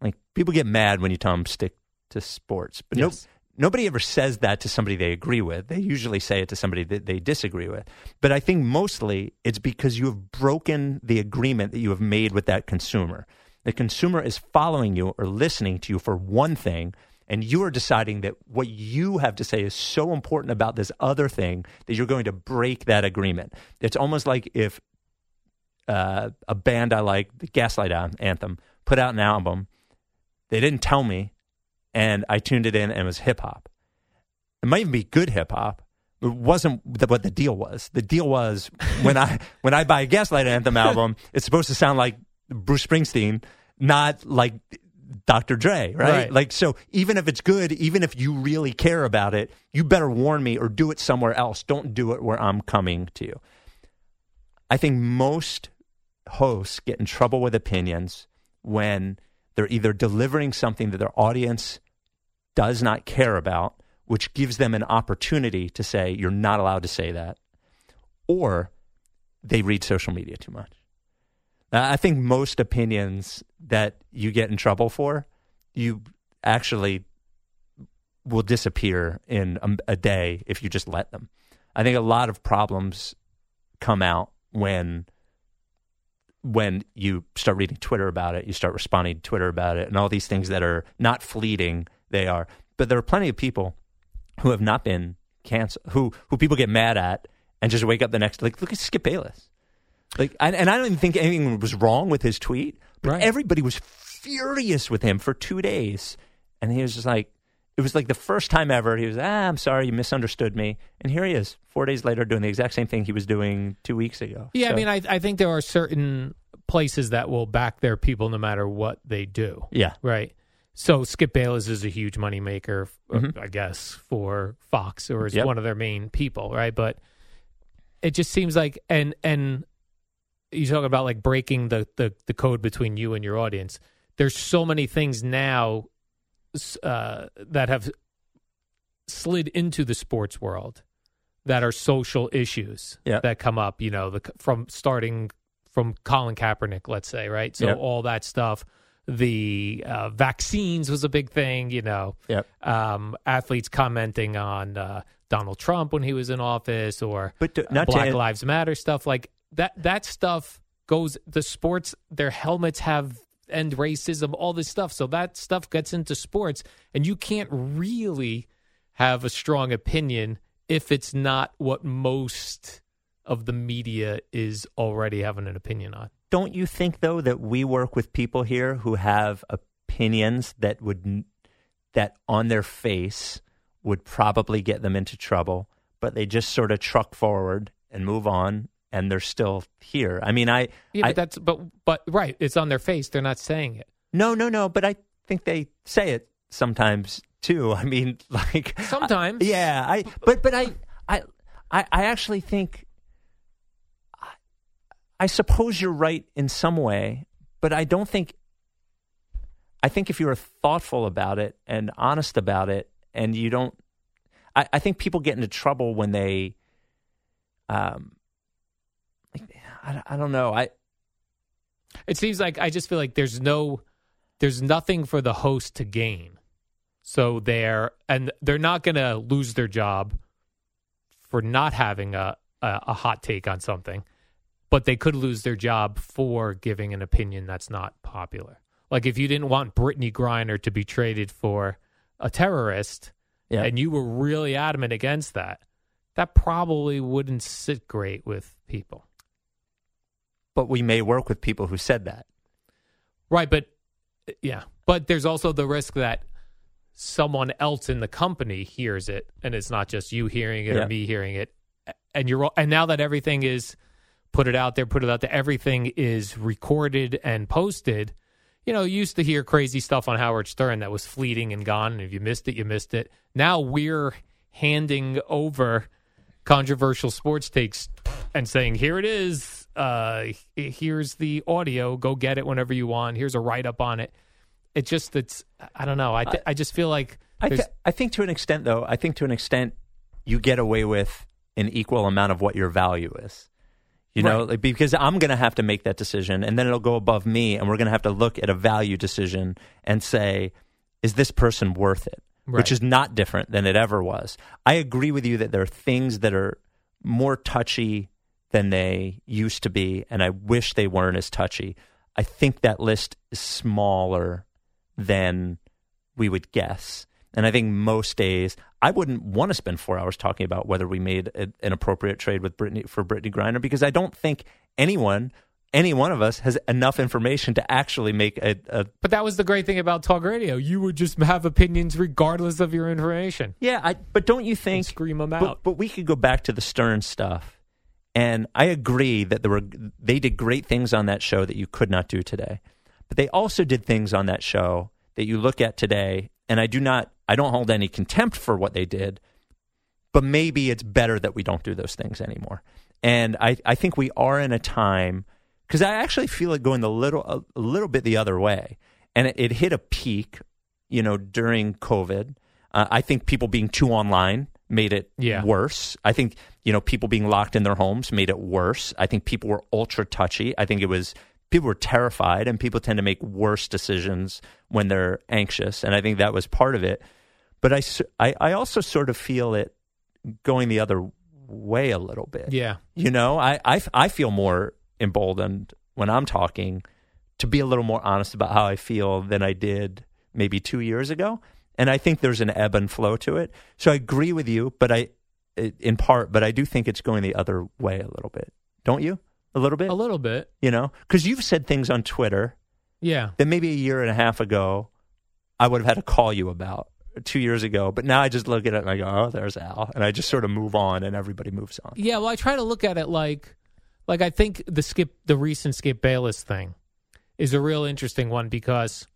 like people get mad when you tell them stick to sports, but no, nobody ever says that to somebody they agree with. They usually say it to somebody that they disagree with. But I think mostly it's because you have broken the agreement that you have made with that consumer. The consumer is following you or listening to you for one thing, and you are deciding that what you have to say is so important about this other thing that you're going to break that agreement. It's almost like if uh, a band I like, the Gaslight An- Anthem, put out an album. They didn't tell me, and I tuned it in, and it was hip hop. It might even be good hip hop. It wasn't what the deal was. The deal was when I when I buy a Gaslight Anthem album, it's supposed to sound like Bruce Springsteen, not like Dr. Dre, right? Right. Like so even if it's good, even if you really care about it, you better warn me or do it somewhere else. Don't do it where I'm coming to you. I think most hosts get in trouble with opinions when they're either delivering something that their audience does not care about, which gives them an opportunity to say, you're not allowed to say that, or they read social media too much. I think most opinions that you get in trouble for, you actually will disappear in a, a day if you just let them. I think a lot of problems come out when when you start reading Twitter about it, you start responding to Twitter about it, and all these things that are not fleeting, they are. But there are plenty of people who have not been canceled, who who people get mad at, and just wake up the next like look at Skip Bayless, like, and, and I don't even think anything was wrong with his tweet, but Right. everybody was furious with him for two days, and he was just like. It was like the first time ever he was, ah, I'm sorry, you misunderstood me. And here he is, four days later, doing the exact same thing he was doing two weeks ago. Yeah, I mean, I, I think there are certain places that will back their people no matter what they do. yeah. Right. So Skip Bayless is a huge moneymaker, uh, Mhm. I guess, for Fox, or is Yep. one of their main people, right? But it just seems like, and and you talk about like breaking the the, the code between you and your audience. There's so many things now uh, that have slid into the sports world that are social issues Yeah. that come up. You know, the, from starting from Colin Kaepernick, let's say, right? So Yeah. all that stuff. The uh, vaccines was a big thing. You know, Yep. um, athletes commenting on uh, Donald Trump when he was in office, or But to- uh, not Black end- Lives Matter stuff like that. That stuff goes. The sports, their helmets have end racism, all this stuff. So that stuff gets into sports, and you can't really have a strong opinion if it's not what most of the media is already having an opinion on. Don't you think though that we work with people here who have opinions that would that on their face would probably get them into trouble, but they just sort of truck forward and move on and they're still here. I mean, I Yeah, I- but that's but but right, it's on their face. They're not saying it. No, no, no, but I think they say it sometimes too. I mean, like Sometimes. yeah, I but but I I I, I actually think I, I suppose you're right in some way, but I don't think I think if you're thoughtful about it and honest about it and you don't I, I think people get into trouble when they um I, I don't know. I It seems like I just feel like there's no there's nothing for the host to gain. So they're and they're not going to lose their job for not having a, a a hot take on something, but they could lose their job for giving an opinion that's not popular. Like if you didn't want Brittney Griner to be traded for a terrorist Yeah. and you were really adamant against that, that probably wouldn't sit great with people. But we may work with people who said that. Right, but yeah, but there's also the risk that someone else in the company hears it, and it's not just you hearing it Yeah. or me hearing it, and you're and now that everything is put it out there, put it out there, everything is recorded and posted. You know, you used to hear crazy stuff on Howard Stern that was fleeting and gone, and if you missed it, you missed it. Now we're handing over controversial sports takes and saying, "Here it is. Uh, here's the audio. Go get it whenever you want. Here's a write up on it." It just it's I don't know. I th- I just feel like I, th- I think to an extent, though, I think to an extent, you get away with an equal amount of what your value is. You know, Right. like, because I'm going to have to make that decision, and then it'll go above me, and we're going to have to look at a value decision and say, is this person worth it? Right. Which is not different than it ever was. I agree with you that there are things that are more touchy than they used to be, and I wish they weren't as touchy. I think that list is smaller than we would guess. And I think most days I wouldn't want to spend four hours talking about whether we made a, an appropriate trade with Brittney for Brittney Griner because I don't think anyone any one of us has enough information to actually make a, a But that was the great thing about talk radio. You would just have opinions regardless of your information. yeah. I, but don't you And think scream them But, out. but we could go back to the Stern stuff, and I agree that there were they did great things on that show that you could not do today. But they also did things on that show that you look at today, and I do not I don't hold any contempt for what they did, but maybe it's better that we don't do those things anymore. And I, I think we are in a time because I actually feel it going a little a, a little bit the other way, and it, it hit a peak, you know, during COVID. Uh, I think people being too online made it Yeah. worse. I think you know people being locked in their homes made it worse. I think people were ultra touchy. I think it was people were terrified, and people tend to make worse decisions when they're anxious, and I think that was part of it. But I I also sort of feel it going the other way a little bit. yeah. You know, I, I, I feel more emboldened when I'm talking to be a little more honest about how I feel than I did maybe two years ago. And I think there's an ebb and flow to it. So I agree with you, but I, in part, but I do think it's going the other way a little bit. Don't you? A little bit? A little bit. You know, because you've said things on Twitter Yeah. that maybe a year and a half ago I would have had to call you about two years ago. But now I just look at it and I go, oh, there's Al. And I just sort of move on and everybody moves on. Yeah, well, I try to look at it like, like I think the skip, the recent Skip Bayless thing, is a real interesting one because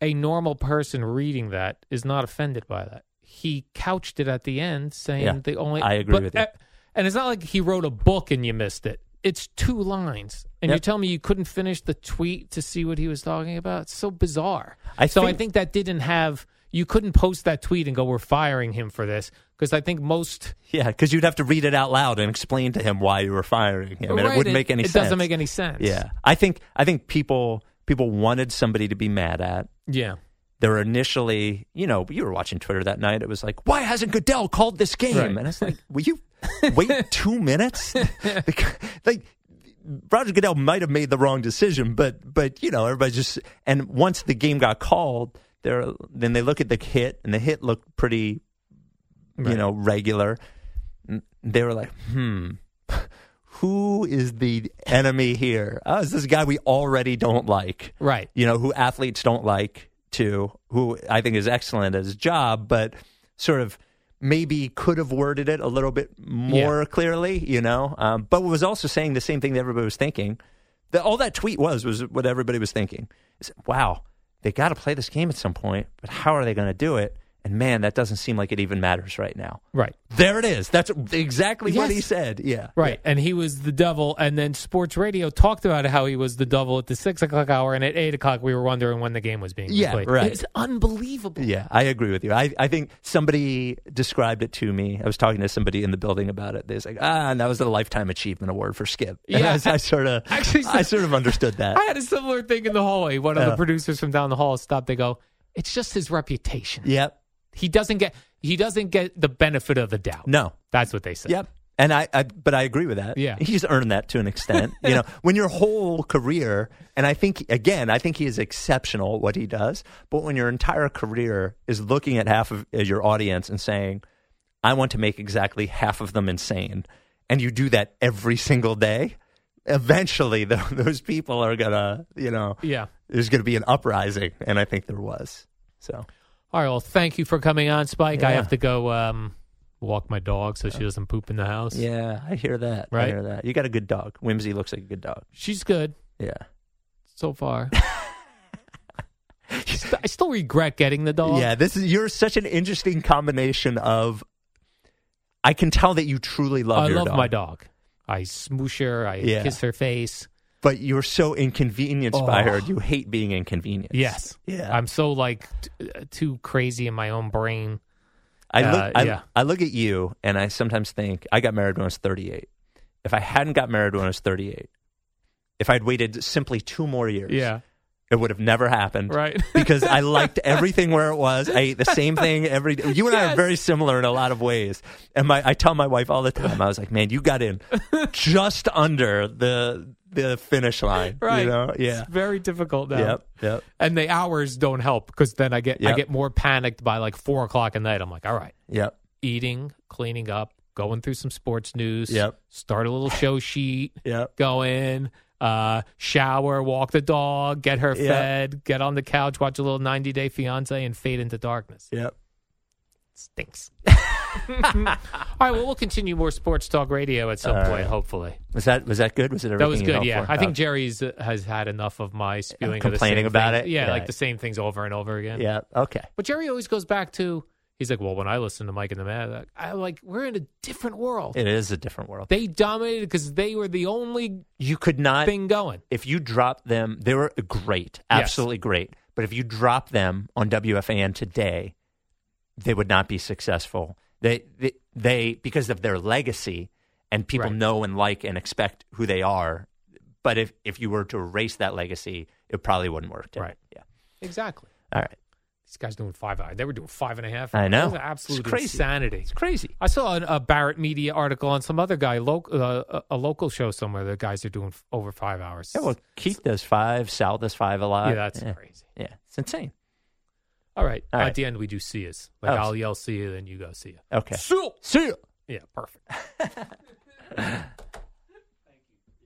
a normal person reading that is not offended by that. He couched it at the end, saying Yeah, the only. I agree but, with you. and it's not like he wrote a book and you missed it. It's two lines, and you tell me you couldn't finish the tweet to see what he was talking about. It's so bizarre. I so I think- think that didn't have. You couldn't post that tweet and go, "We're firing him for this," because I think most Yeah, because you'd have to read it out loud and explain to him why you were firing him, and it wouldn't make any it sense. It doesn't make any sense. Yeah, I think I think people people wanted somebody to be mad at. Yeah. They were initially, you know, you were watching Twitter that night. It was like, why hasn't Goodell called this game? Right. And it's like, will you wait two minutes? Because, like, Roger Goodell might have made the wrong decision, but but you know, everybody just and once the game got called, there then they look at the hit and the hit looked pretty, you know, regular. They were like, hmm. Who is the enemy here? Oh, it's this guy we already don't like Right. you know, who athletes don't like to, who I think is excellent at his job, but sort of maybe could have worded it a little bit more clearly, you know, um, but was also saying the same thing that everybody was thinking. That all that tweet was was what everybody was thinking. Is, wow, they got to play this game at some point, but how are they going to do it? And man, that doesn't seem like it even matters right now. Right. There it is. That's exactly what he said. Yeah. Right. And he was the devil. And then sports radio talked about how he was the devil at the six o'clock hour. And at eight o'clock, we were wondering when the game was being Yeah, played. right. It's unbelievable. Yeah, I agree with you. I, I think somebody described it to me. I was talking to somebody in the building about it. They was like, ah, and that was the lifetime achievement award for Skip. And Yeah. I, I sort of, Actually, I sort of understood that. I had a similar thing in the hallway. One of Yeah. the producers from down the hall stopped. They go, it's just his reputation. yep. He doesn't get he doesn't get the benefit of the doubt. No. That's what they said. Yep. And I, I, but I agree with that. Yeah. he's earned that to an extent. you know, when your whole career, and I think again, I think he is exceptional at what he does. But when your entire career is looking at half of uh, your audience and saying, "I want to make exactly half of them insane," and you do that every single day, eventually tho- those people are gonna, you know, Yeah. there's gonna be an uprising, and I think there was. So All right. Well, thank you for coming on, Spike. I Yeah. have to go um, walk my dog so she doesn't poop in the house. yeah, I hear that. I Right. hear that. You got a good dog. Whimsy looks like a good dog. She's good Yeah. so far. St- I still regret getting the dog. Yeah, this is you're such an interesting combination of. I can tell that you truly love your dog. I your love dog, my dog. I smoosh her. I Yeah. kiss her face. But you're so inconvenienced by Oh. her. You hate being inconvenienced. Yes. Yeah. I'm so like t- uh, too crazy in my own brain. I look. uh, I, yeah. I look at you, and I sometimes think I got married when I was 38. If I hadn't got married when I was 38, if I'd waited simply two more years, Yeah. it would have never happened. Right. because I liked everything where it was. I ate the same thing every day. You and I are Yes. very similar in a lot of ways. And my I tell my wife all the time, I was like, man, you got in just under the the finish line. right. You know? Yeah. It's very difficult now. Yep. Yep. And the hours don't help because then I get I get more panicked by like four o'clock at night. I'm like, all right, Yep. eating, cleaning up, going through some sports news. Yep. Start a little show sheet. Yep. Go in, uh, shower, walk the dog, get her Yep. fed, get on the couch, watch a little 90 Day Fiance, and fade into darkness. Yep. Stinks. All right. Well, we'll continue more sports talk radio at some All point, right. hopefully. Was that was that good? Was it That was good. Yeah, for? I think Okay. Jerry's uh, has had enough of my spewing, Complaining about things. it? Yeah, Yeah. like the same things over and over again. Yeah. Okay. But Jerry always goes back to he's like, well, when I listen to Mike and the Man, like, I like we're in a different world. It is a different world. They dominated because they were the only You could not thing going. if you drop them, they were great, Yes. absolutely great. But if you drop them on WFAN today, they would not be successful. They, they, they because of their legacy, and people Right. know and like and expect who they are. But if if you were to erase that legacy, it probably wouldn't work. Right. Yeah. Exactly. All right. These guys doing five hours. They were doing five and a half. I know. Was It's crazy. insanity. It's crazy. I saw an, a Barrett Media article on some other guy, loc- uh, a, a local show somewhere. The guys are doing f- over five hours. Yeah. Well, Keith does five. Sal does five a lot. Yeah, that's yeah. crazy. Yeah. It's insane. All right. All At the end, we do see us. Like Oh. I'll yell "see you," then you go "see you." Okay. See you. Yeah, perfect.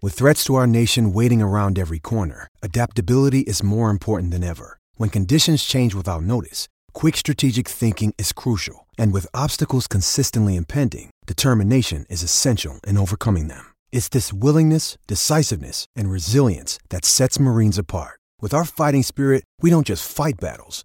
With threats to our nation waiting around every corner, adaptability is more important than ever. When conditions change without notice, quick strategic thinking is crucial. And with obstacles consistently impending, determination is essential in overcoming them. It's this willingness, decisiveness, and resilience that sets Marines apart. With our fighting spirit, we don't just fight battles,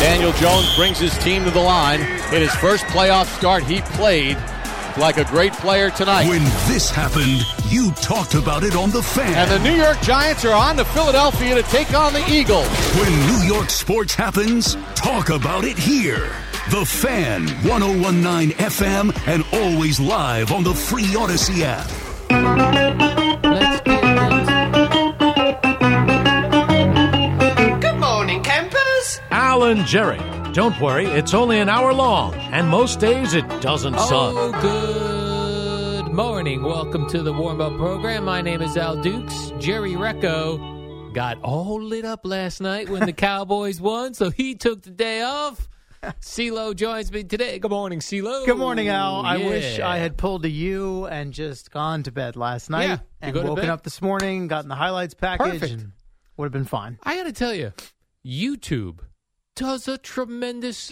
Daniel Jones brings his team to the line. In his first playoff start, he played like a great player tonight. When this happened, you talked about it on The Fan. And the New York Giants are on to Philadelphia to take on the Eagles. when New York sports happens, talk about it here. The Fan, 1019 FM, and always live on the free Audacy app. Alan Jerry. Don't worry, it's only an hour long, and most days it doesn't oh, suck. Oh, good morning. Welcome to the warm up program. My name is Al Dukes. Jerry Recco got all lit up last night when the Cowboys won, so he took the day off. CeeLo joins me today. Good morning, CeeLo. Good morning, Al. I wish I had pulled a U and just gone to bed last night Yeah, and woken up this morning, gotten the highlights package, Perfect. and would have been fine. I got to tell you, YouTube does a tremendous,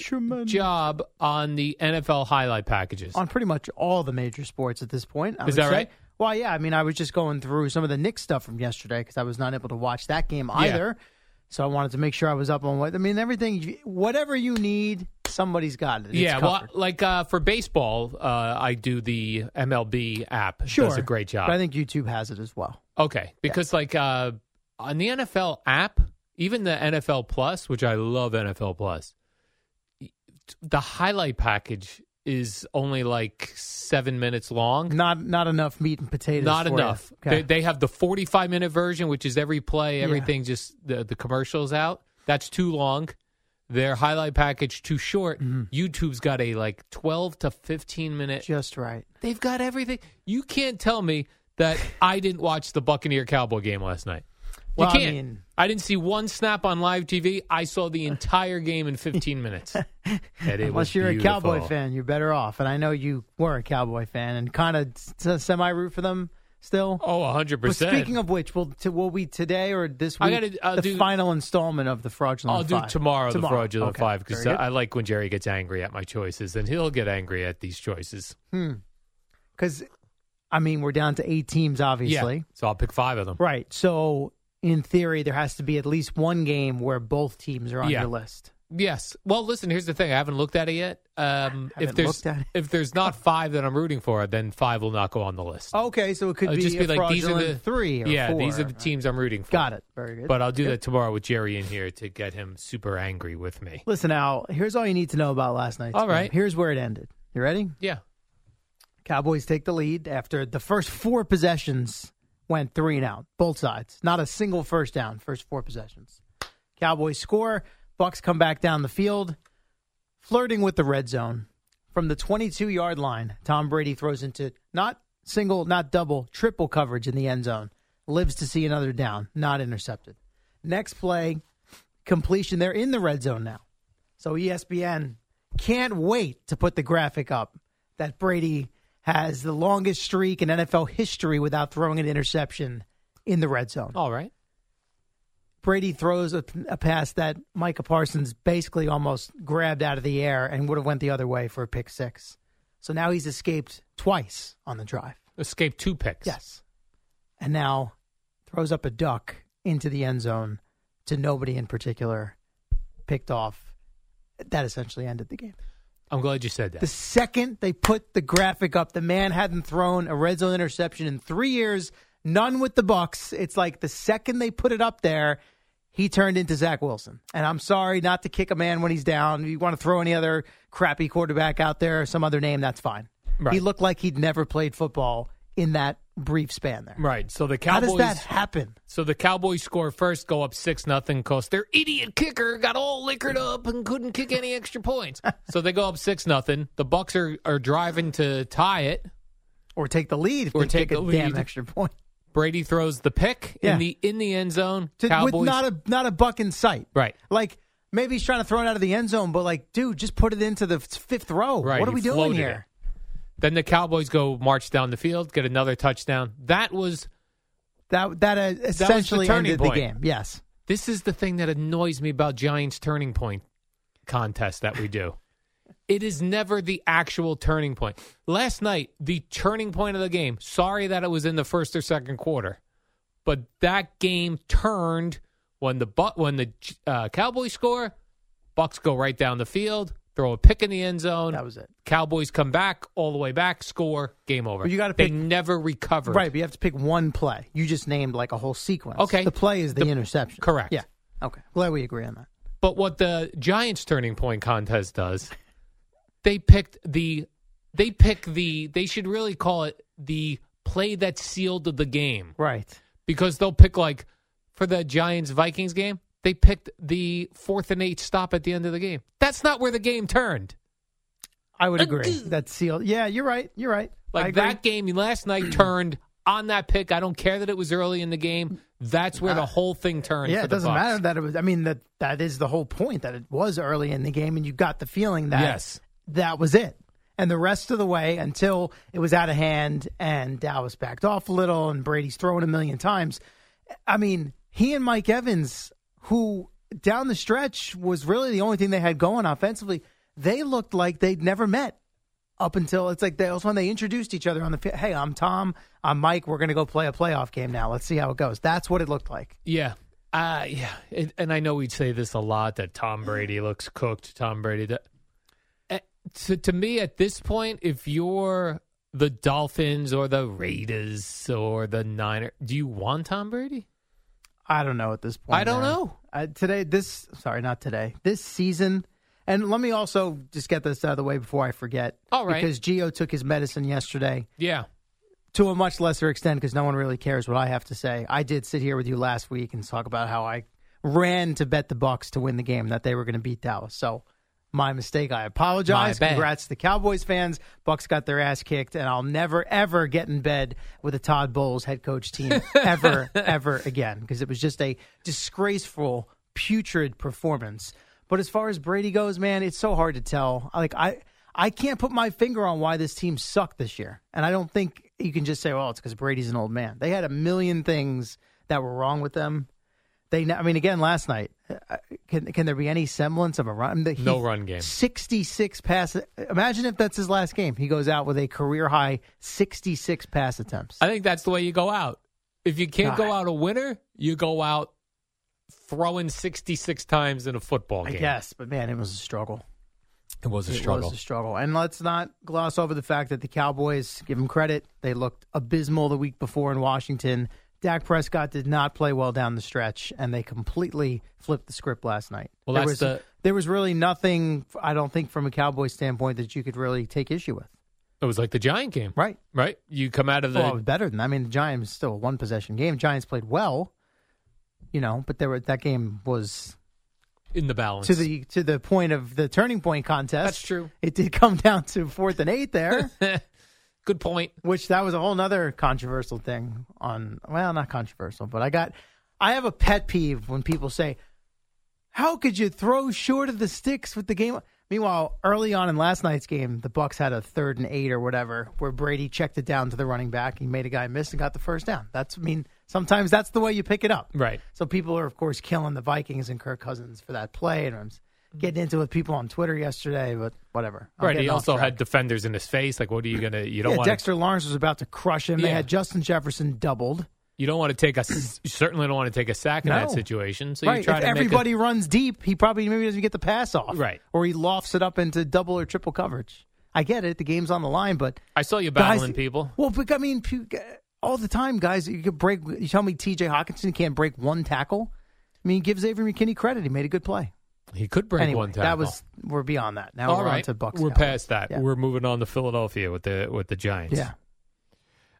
job on the NFL highlight packages. On pretty much all the major sports at this point. I Is that say. right? Well, yeah. I mean, I was just going through some of the Knicks stuff from yesterday because I was not able to watch that game Yeah. either. So I wanted to make sure I was up on what I mean. Everything, whatever you need, somebody's got it. It's yeah, well, like uh, for baseball, uh, I do the MLB app. It sure, does a great job. But I think YouTube has it as well. Okay, because like uh, on the NFL app, even the NFL Plus, which I love NFL Plus, the highlight package is only like seven minutes long. Not not enough meat and potatoes. Not enough. Okay. They, they have the forty-five minute version, which is every play, everything, just the the commercials out. That's too long. Their highlight package too short. Mm-hmm. YouTube's got a like twelve to fifteen minute. just right. They've got everything. You can't tell me that I didn't watch the Buccaneer Cowboy game last night. You Well, I can't. mean- I didn't see one snap on live TV. I saw the entire game in 15 minutes. And it was Unless you're a. Cowboy fan, you're better off. And I know you were a Cowboy fan and kind of semi root for them still? Oh, 100%. But speaking of which, will to, will we today or this week I gotta, uh, the do- final installment of the fraudulent? I'll do Five? tomorrow, the fraudulent Okay, five because very. I like when Jerry gets angry at my choices, and he'll get angry at these choices. Hmm. Because, I mean, we're down to eight teams, obviously. Yeah, so I'll pick five of them. Right. So, in theory, there has to be at least one game where both teams are on Yeah. your list. Yes. Well, listen. Here's the thing. I haven't looked at it yet. Um, if there's at it. if there's not five that I'm rooting for, then five will not go on the list. Okay, so it could It'll be, just be a like these are the three yeah, four. these are the teams I'm rooting for. Got it. Very good. But I'll do Good. that tomorrow with Jerry in here to get him super angry with me. Listen, Al, here's all you need to know about last night's All right. game. Here's where it ended. You ready? Yeah. Cowboys take the lead after the first four possessions went three and out, both sides. Not a single first down, first four possessions. Cowboys score. Bucs come back down the field, flirting with the red zone. From the 22 yard line, Tom Brady throws into not single, not double, triple coverage in the end zone. Lives to see another down, not intercepted. Next play, completion. They're in the red zone now. So ESPN can't wait to put the graphic up that Brady has the longest streak in NFL history without throwing an interception in the red zone. All right. Brady throws a, a pass that Micah Parsons basically almost grabbed out of the air and would have went the other way for a pick six. So now he's escaped twice on the drive. Escaped two picks. Yes. And now throws up a duck into the end zone to nobody in particular, picked off. That essentially ended the game. I'm glad you said that. The second they put the graphic up, the man hadn't thrown a red zone interception in three years, none with the Bucs. It's like the second they put it up there, he turned into Zach Wilson. And I'm sorry not to kick a man when he's down. If you want to throw any other crappy quarterback out there, some other name, that's fine. Right. He looked like he'd never played football in that brief span there. Right. So the How Cowboys. does that happen? So the Cowboys score first, go up six nothing, cause their idiot kicker got all liquored up and couldn't kick any extra points. so they go up six nothing. The Bucs are, are driving to tie it. Or take the lead if Or they take a the damn extra point. Brady throws the pick Yeah. in the in the end zone. To- Cowboys with not a not a buck in sight. right. Like maybe he's trying to throw it out of the end zone, but like, dude, just put it into the fifth row. Right. What are he we doing here? it. Then the Cowboys go march down the field, get another touchdown. That was That that uh, the essentially turning ended point. the game. Yes. This is the thing that annoys me about Giants turning point contest that we do. it is never the actual turning point. Last night, the turning point of the game. Sorry that it was in the first or second quarter, but that game turned when the when the uh, Cowboys score. Bucks go right down the field, throw a pick in the end zone. That was it. Cowboys come back all the way back, score, game over. But you gotta They pick- never recovered. Right, but you have to pick one play. You just named like a whole sequence. Okay. The play is the, The- interception. correct. Yeah. Okay. Glad we agree on that. But what the Giants turning point contest does, they picked the they pick the they should really call it the play that sealed the game Right. because they'll pick like for the Giants Vikings game, they picked the fourth and eight stop at the end of the game. That's not where the game turned. I would agree. That's sealed. Yeah, you're right. You're right. Like that game last night turned on that pick. I don't care that it was early in the game. That's where the whole thing turned. Uh, Yeah, for it the doesn't Bucs. matter that it was. I mean that that is the whole point that it was early in the game, and you got the feeling that Yes. that was it. And the rest of the way until it was out of hand and Dallas backed off a little and Brady's throwing a million times. I mean, he and Mike Evans, who down the stretch was really the only thing they had going offensively, they looked like they'd never met up until it's like that was when they introduced each other on the hey, I'm Tom, I'm Mike, we're going to go play a playoff game now. Let's see how it goes. That's what it looked like. Yeah. Uh, yeah. It, and I know we'd say this a lot that Tom Brady looks cooked. Tom Brady. That, uh, to, to me, at this point, if you're the Dolphins or the Raiders or the Niners, do you want Tom Brady? I don't know at this point. I don't man. know. Uh, today, this sorry, not today. This season, and let me also just get this out of the way before I forget. All right. because Gio took his medicine yesterday Yeah. to a much lesser extent because no one really cares what I have to say. I did sit here with you last week and talk about how I ran to bet the Bucs to win the game that they were going to beat Dallas. So. My mistake. I apologize. Congrats to the Cowboys fans. Bucs got their ass kicked, and I'll never ever get in bed with a Todd Bowles head coach team ever, ever again because it was just a disgraceful, putrid performance. But as far as Brady goes, man, it's so hard to tell. Like I, I can't put my finger on why this team sucked this year, and I don't think you can just say, "Well, it's because Brady's an old man." They had a million things that were wrong with them. They, I mean, again, last night, uh, can can there be any semblance of a run? He- No run game. Sixty-six pass. Imagine if that's his last game. He goes out with a career high sixty-six pass attempts. I think that's the way you go out. If you can't go out a winner, you go out throwing 66 times in a football I game. guess, but man, it was a struggle. It was a It struggle. was a struggle. And let's not gloss over the fact that the Cowboys, give them credit, they looked abysmal the week before in Washington. Dak Prescott did not play well down the stretch, and they completely flipped the script last night. Well, there was, the- there was really nothing, I don't think, from a Cowboys standpoint that you could really take issue with. It was like the Giant game. Right. Right? You come out of the. Well, better than That. I mean, the Giants still a one possession game. Giants played well, you know, but there were that game was in the balance. to the to the point of the turning point contest. That's true. It did come down to fourth and eight there. Good point. Which that was a whole nother controversial thing on well, not controversial, but I got I have a pet peeve when people say, How could you throw short of the sticks with the game? Meanwhile, early on in last night's game, the Bucs had a third and eight or whatever, where Brady checked it down to the running back. He made a guy miss and got the first down. That's I mean, sometimes that's the way you pick it up. Right. So people are, of course, killing the Vikings and Kirk Cousins for that play, and I'm getting into it with people on Twitter yesterday, but whatever. I'm right. He also had defenders in his face. Like, what are you going to. You don't yeah, want Dexter Lawrence was about to crush him. They Yeah. had Justin Jefferson doubled. You don't want to take a. you certainly don't want to take a sack in that situation. So you try if to make a- everybody runs deep, he probably maybe doesn't get the pass off. Right. Or he lofts it up into double or triple coverage. I get it. The game's on the line, but I saw you guys- battling people. Well, but I mean, all the time, guys. You could break. You tell me T.J. Hockenson can't break one tackle. I mean, give Xavier McKinney credit. He made a good play. He could break anyway, one tackle. That was we're beyond that. Now All we're on to Bucs. We're Cowboys. past that. Yeah. We're moving on to Philadelphia with the with the Giants. Yeah.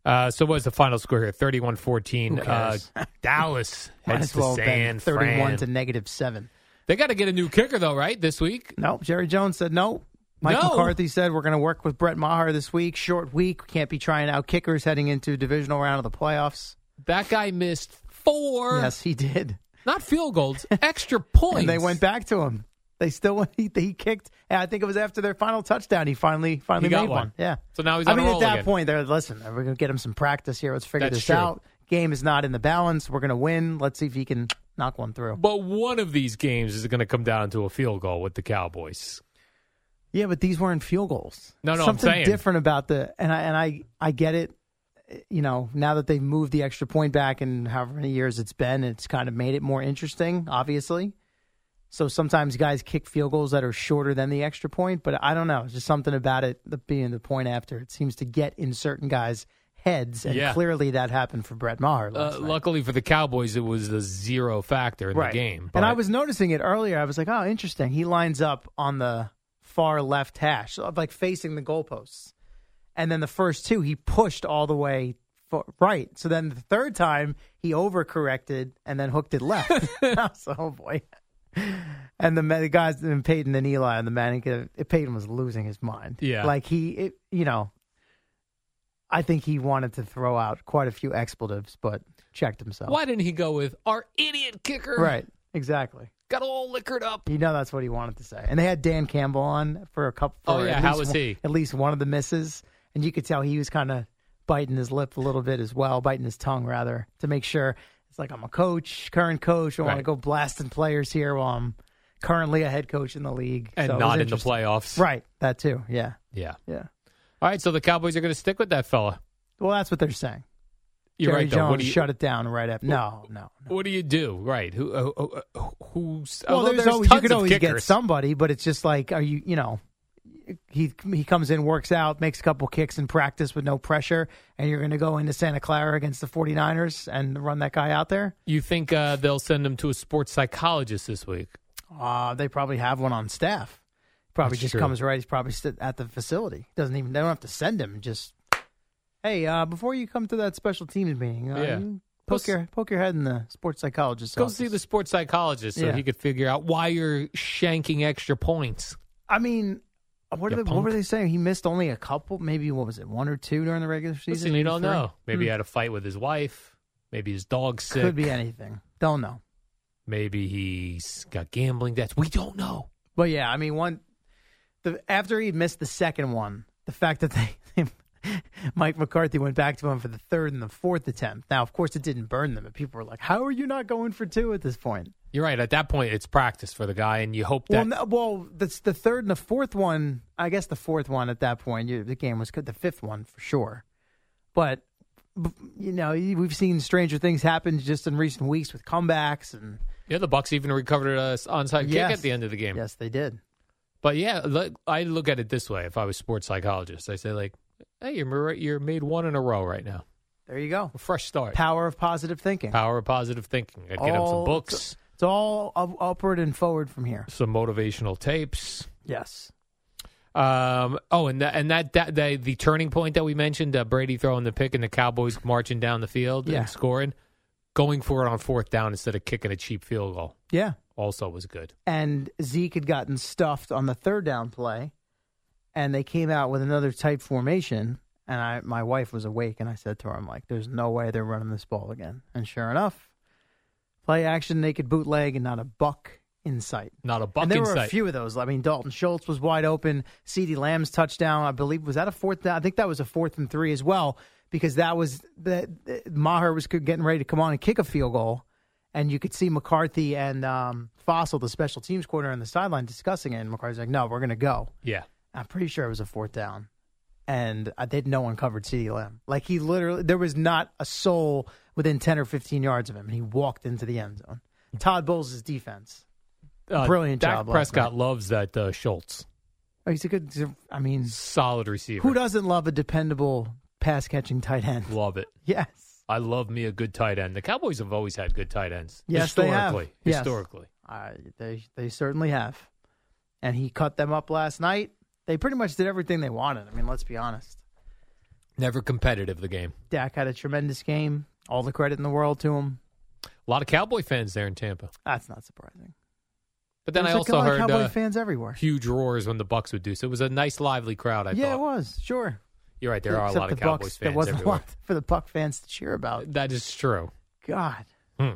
Uh, so what's the final score here? 31-14. Uh. Dallas heads well to San been thirty-one Fran. to negative seven. They got to get a new kicker though, right? This week. Nope. Jerry Jones said no. Mike No. McCarthy said we're going to work with Brett Maher this week. Short week. Can't be trying out kickers heading into divisional round of the playoffs. That guy missed four. Yes, he did. Not field goals, extra points. And they went back to him. They still went. He, he kicked. And I think it was after their final touchdown. He finally finally He made one. Yeah. So now he's I mean, at that again. point, they're listen. We're going to get him some practice here. Let's figure That's this true. out. Game is not in the balance. We're going to win. Let's see if he can knock one through. But one of these games is going to come down to a field goal with the Cowboys. Yeah, but these weren't field goals. No, no, I'm something saying. different about the and I and I I get it. You know, now that they've moved the extra point back and however many years it's been, it's kind of made it more interesting. Obviously, so sometimes guys kick field goals that are shorter than the extra point, but I don't know. It's just something about it the being the point after. It seems to get in certain guys' heads, and Yeah. clearly that happened for Brett Maher. Uh, luckily for the Cowboys, it was a zero factor in right. the game. And I was noticing it earlier. I was like, oh, interesting. He lines up on the far left hash, so, like facing the goalposts. And then the first two, he pushed all the way fo- right. So then the third time, he overcorrected and then hooked it left. Like, oh, boy. And the, the guys, and Peyton and Eli and the uh, Peyton was losing his mind. Yeah. Like he, it, you know, I think he wanted to throw out quite a few expletives, but checked himself. Why didn't he go with our idiot kicker? Right. Exactly. Got all liquored up. You know that's what he wanted to say. And they had Dan Campbell on for a couple. Oh, yeah. How was one- he? At least one of the misses, and you could tell he was kind of biting his lip a little bit as well, biting his tongue rather, to make sure it's like I'm a coach, current coach. I want to go blasting players here while I'm currently a head coach in the league And So not in the playoffs. Right. That too. Yeah. Yeah. Yeah. All right. So the Cowboys are going to stick with that fella. Well, that's what they're saying. You're Jerry right, though. Jones What do you- shut it down right after. No, no. What do you do? Right. Who? Uh, uh, uh, who's? Well, there's, there's always you could always get somebody, but it's just like, are you, you know, he he comes in, works out, makes a couple kicks in practice with no pressure, and you're going to go into Santa Clara against the 49ers and run that guy out there? You think uh, they'll send him to a sports psychologist this week? Uh, they probably have one on staff. Probably That's just true. comes right. He's probably at the facility. Doesn't even. They don't have to send him. Just hey, uh, before you come to that special teams meeting, uh, Yeah. poke your poke your head in the sports psychologist. Go office. see the sports psychologist so Yeah. he could figure out why you're shanking extra points. I mean, what, are they, what were they saying? He missed only a couple, maybe what was it, one or two during the regular season? Listen, you don't three? know. Maybe he Hmm. had a fight with his wife. Maybe his dog's sick. Could be anything. Don't know. Maybe he's got gambling debts. We don't know. But yeah, I mean, one the after he missed the second one, the fact that they Mike McCarthy went back to him for the third and the fourth attempt. Now, of course, it didn't burn them, but people were like, "How are you not going for two at this point?" You're right. At that point, it's practice for the guy, and you hope that. Well, no, well, that's the third and the fourth one. I guess the fourth one at that point, you, the game was good. The fifth one for sure, but you know, we've seen stranger things happen just in recent weeks with comebacks and yeah, the Bucs even recovered a onside Yes. kick at the end of the game. yes, they did. But yeah, look, I look at it this way. If I was sports psychologist, I say like, "Hey, you're you're made one in a row right now. There you go. A fresh start. Power of positive thinking. Power of positive thinking. I'd get him some All- books, It's all up, upward and forward from here. some motivational tapes. Yes. Um. Oh, and that and that, that the the turning point that we mentioned, uh, Brady throwing the pick and the Cowboys marching down the field Yeah. and scoring, going for it on fourth down instead of kicking a cheap field goal, Yeah. also was good. and Zeke had gotten stuffed on the third down play, and they came out with another tight formation. And I, my wife was awake, and I said to her, "I'm like, there's no way they're running this ball again." And sure enough, play action, naked bootleg, and not a buck in sight. Not a buck and there in were a few of those. I mean, Dalton Schultz was wide open. CeeDee Lamb's touchdown, I believe, was that a fourth down? I think that was a fourth and three as well, because that was the Maher was getting ready to come on and kick a field goal, and you could see McCarthy and um, Fassel, the special teams corner, on the sideline discussing it. And McCarthy's like, "No, we're going to go." Yeah. I'm pretty sure it was a fourth down, and I did no one covered CeeDee Lamb. Like he literally, there was not a soul within ten or fifteen yards of him, and he walked into the end zone. Todd Bowles' defense. Uh, Brilliant Dak job Prescott loves that uh, Schultz. Oh, he's a good. I mean, Solid receiver. who doesn't love a dependable pass catching tight end? Love it. Yes. I love me a good tight end. The Cowboys have always had good tight ends. Yes, they have. historically. Yes. Historically. Uh, they they certainly have, and he cut them up last night. They pretty much did everything they wanted. I mean, let's be honest. Never competitive, the game. Dak had a tremendous game. All the credit in the world to him. A lot of Cowboy fans there in Tampa. That's not surprising. But then There's I also heard Cowboy uh, fans everywhere. huge roars when the Bucs would do so. It was a nice, lively crowd. I yeah, thought. it was sure. You're right. There are a lot of Cowboys Bucs, There fans wasn't everywhere. a lot for the Buck fans to cheer about. That is true. God, Hmm.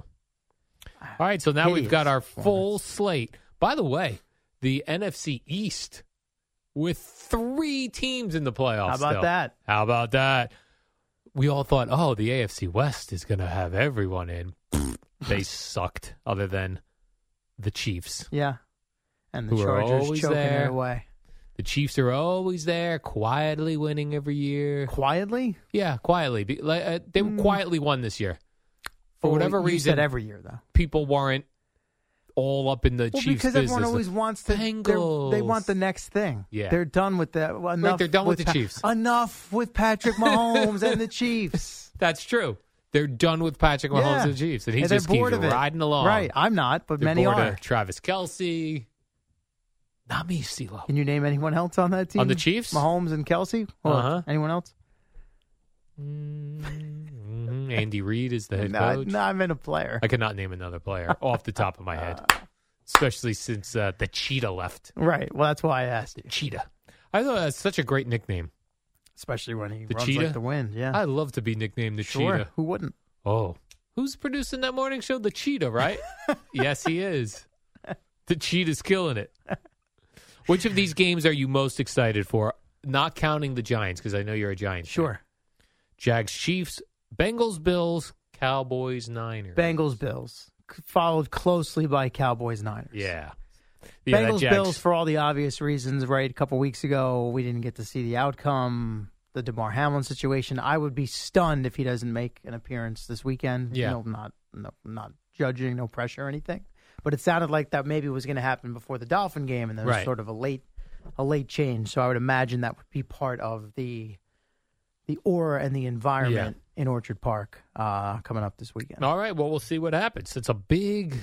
All right, so now we've got our full slate. By the way, the NFC East with three teams in the playoffs. How about still. that? How about that? We all thought, oh, the AFC West is going to have everyone in. they sucked, other than the Chiefs. yeah. And the Who Chargers choking there. it away The Chiefs are always there, quietly winning every year. quietly. Yeah, quietly. Uh, They quietly won this year. For whatever you reason, said every year though. people weren't all up in the Well, Chiefs because business. everyone always wants to. They want the next thing. Yeah. they're done with that. Enough they're done with the Pa- Chiefs. Enough with Patrick Mahomes and the Chiefs. That's true. They're done with Patrick Mahomes Yeah. and the Chiefs, and he And just keeps bored of riding along. Right, I'm not, but They're many are. Travis Kelce. Not me, CeeLo. Can you name anyone else on that team? On the Chiefs? Mahomes and Kelsey. Or Uh-huh. Anyone else? Mhm. Andy Reid is the head no, coach. no, I'm in a player. I cannot name another player off the top of my head, especially since uh, the Cheetah left. Right. Well, that's why I asked you. Cheetah. I thought that's such a great nickname. Especially when he The runs Cheetah? like the wind. Yeah. I'd love to be nicknamed the sure. Cheetah. Who wouldn't? Oh, who's producing that morning show? The Cheetah, right? yes, he is. The Cheetah's killing it. Which of these games are you most excited for? Not counting the Giants, because I know you're a Giants. fan. Sure. Jags, Chiefs, Bengals, Bills, Cowboys, Niners. Bengals, Bills, followed closely by Cowboys, Niners. Yeah. Yeah, Bengals, Jags- Bills for all the obvious reasons. Right. A couple weeks ago, we didn't get to see the outcome. The Damar Hamlin situation. I would be stunned if he doesn't make an appearance this weekend. Yeah. No, not no, not judging, no pressure or anything. But it sounded like that maybe was going to happen before the Dolphin game, and there was Right. sort of a late a late change. So I would imagine that would be part of the the aura and the environment in Orchard Park uh, coming up this weekend. All right. Well, we'll see what happens. It's a big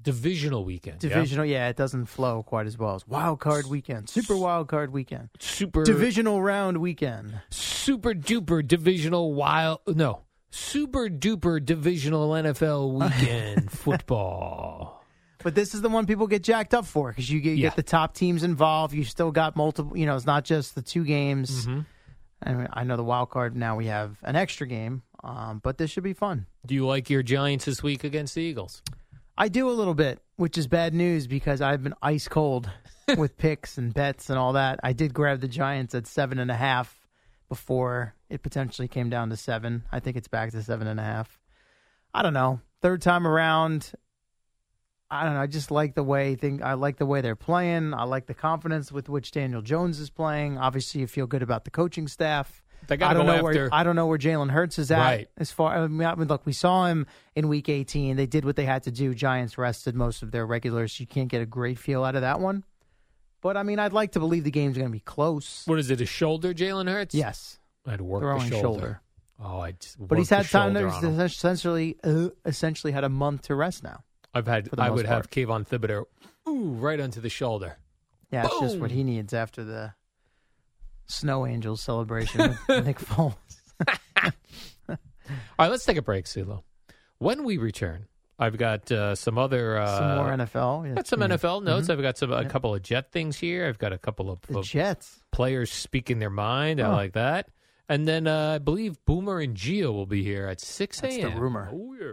divisional weekend. yeah? Divisional, yeah? it doesn't flow quite as well as wild card weekend, super wild card weekend, Super divisional round weekend. super duper divisional wild no super duper divisional NFL weekend football. But this is the one people get jacked up for because you, get, you Yeah. get the top teams involved. You still got multiple. You know, it's not just the two games. Mm-hmm. I, I know the wild card now. We have an extra game, um, but this should be fun. Do you like your Giants this week against the Eagles? I do a little bit, which is bad news because I've been ice cold with picks and bets and all that. I did grab the Giants at seven and a half. before it potentially came down to seven. I think it's back to seven and a half. I don't know. Third time around, I don't know. I just like the way think I like the way they're playing. I like the confidence with which Daniel Jones is playing. Obviously, you feel good about the coaching staff. I don't know after- where I don't know where Jalen Hurts is at Right. as far. I mean, I mean, look, we saw him in Week 18. They did what they had to do. Giants rested most of their regulars. You can't get a great feel out of that one. But I mean, I'd like to believe the game's going to be close. What is it? A shoulder, Jalen Hurts? Yes, I'd work throwing the shoulder. Oh, I just. But he's had time. To, he's essentially, uh, essentially had a month to rest now. I've had. I would have Kayvon Thibodeaux. Ooh, right onto the shoulder. Yeah, it's just what he needs after the Snow Angels celebration with Nick Foles. All right, let's take a break, CeeLo. When we return, I've got uh, some other uh, Some more NFL. Yeah, Got some yeah. NFL notes. Mhm. I've got some a Yeah. couple of Jet things here. I've got a couple of, of Jets. players speaking their mind. I like that. And then uh, I believe Boomer and Gio will be here at six That's a.m. the rumor. Oh, yeah.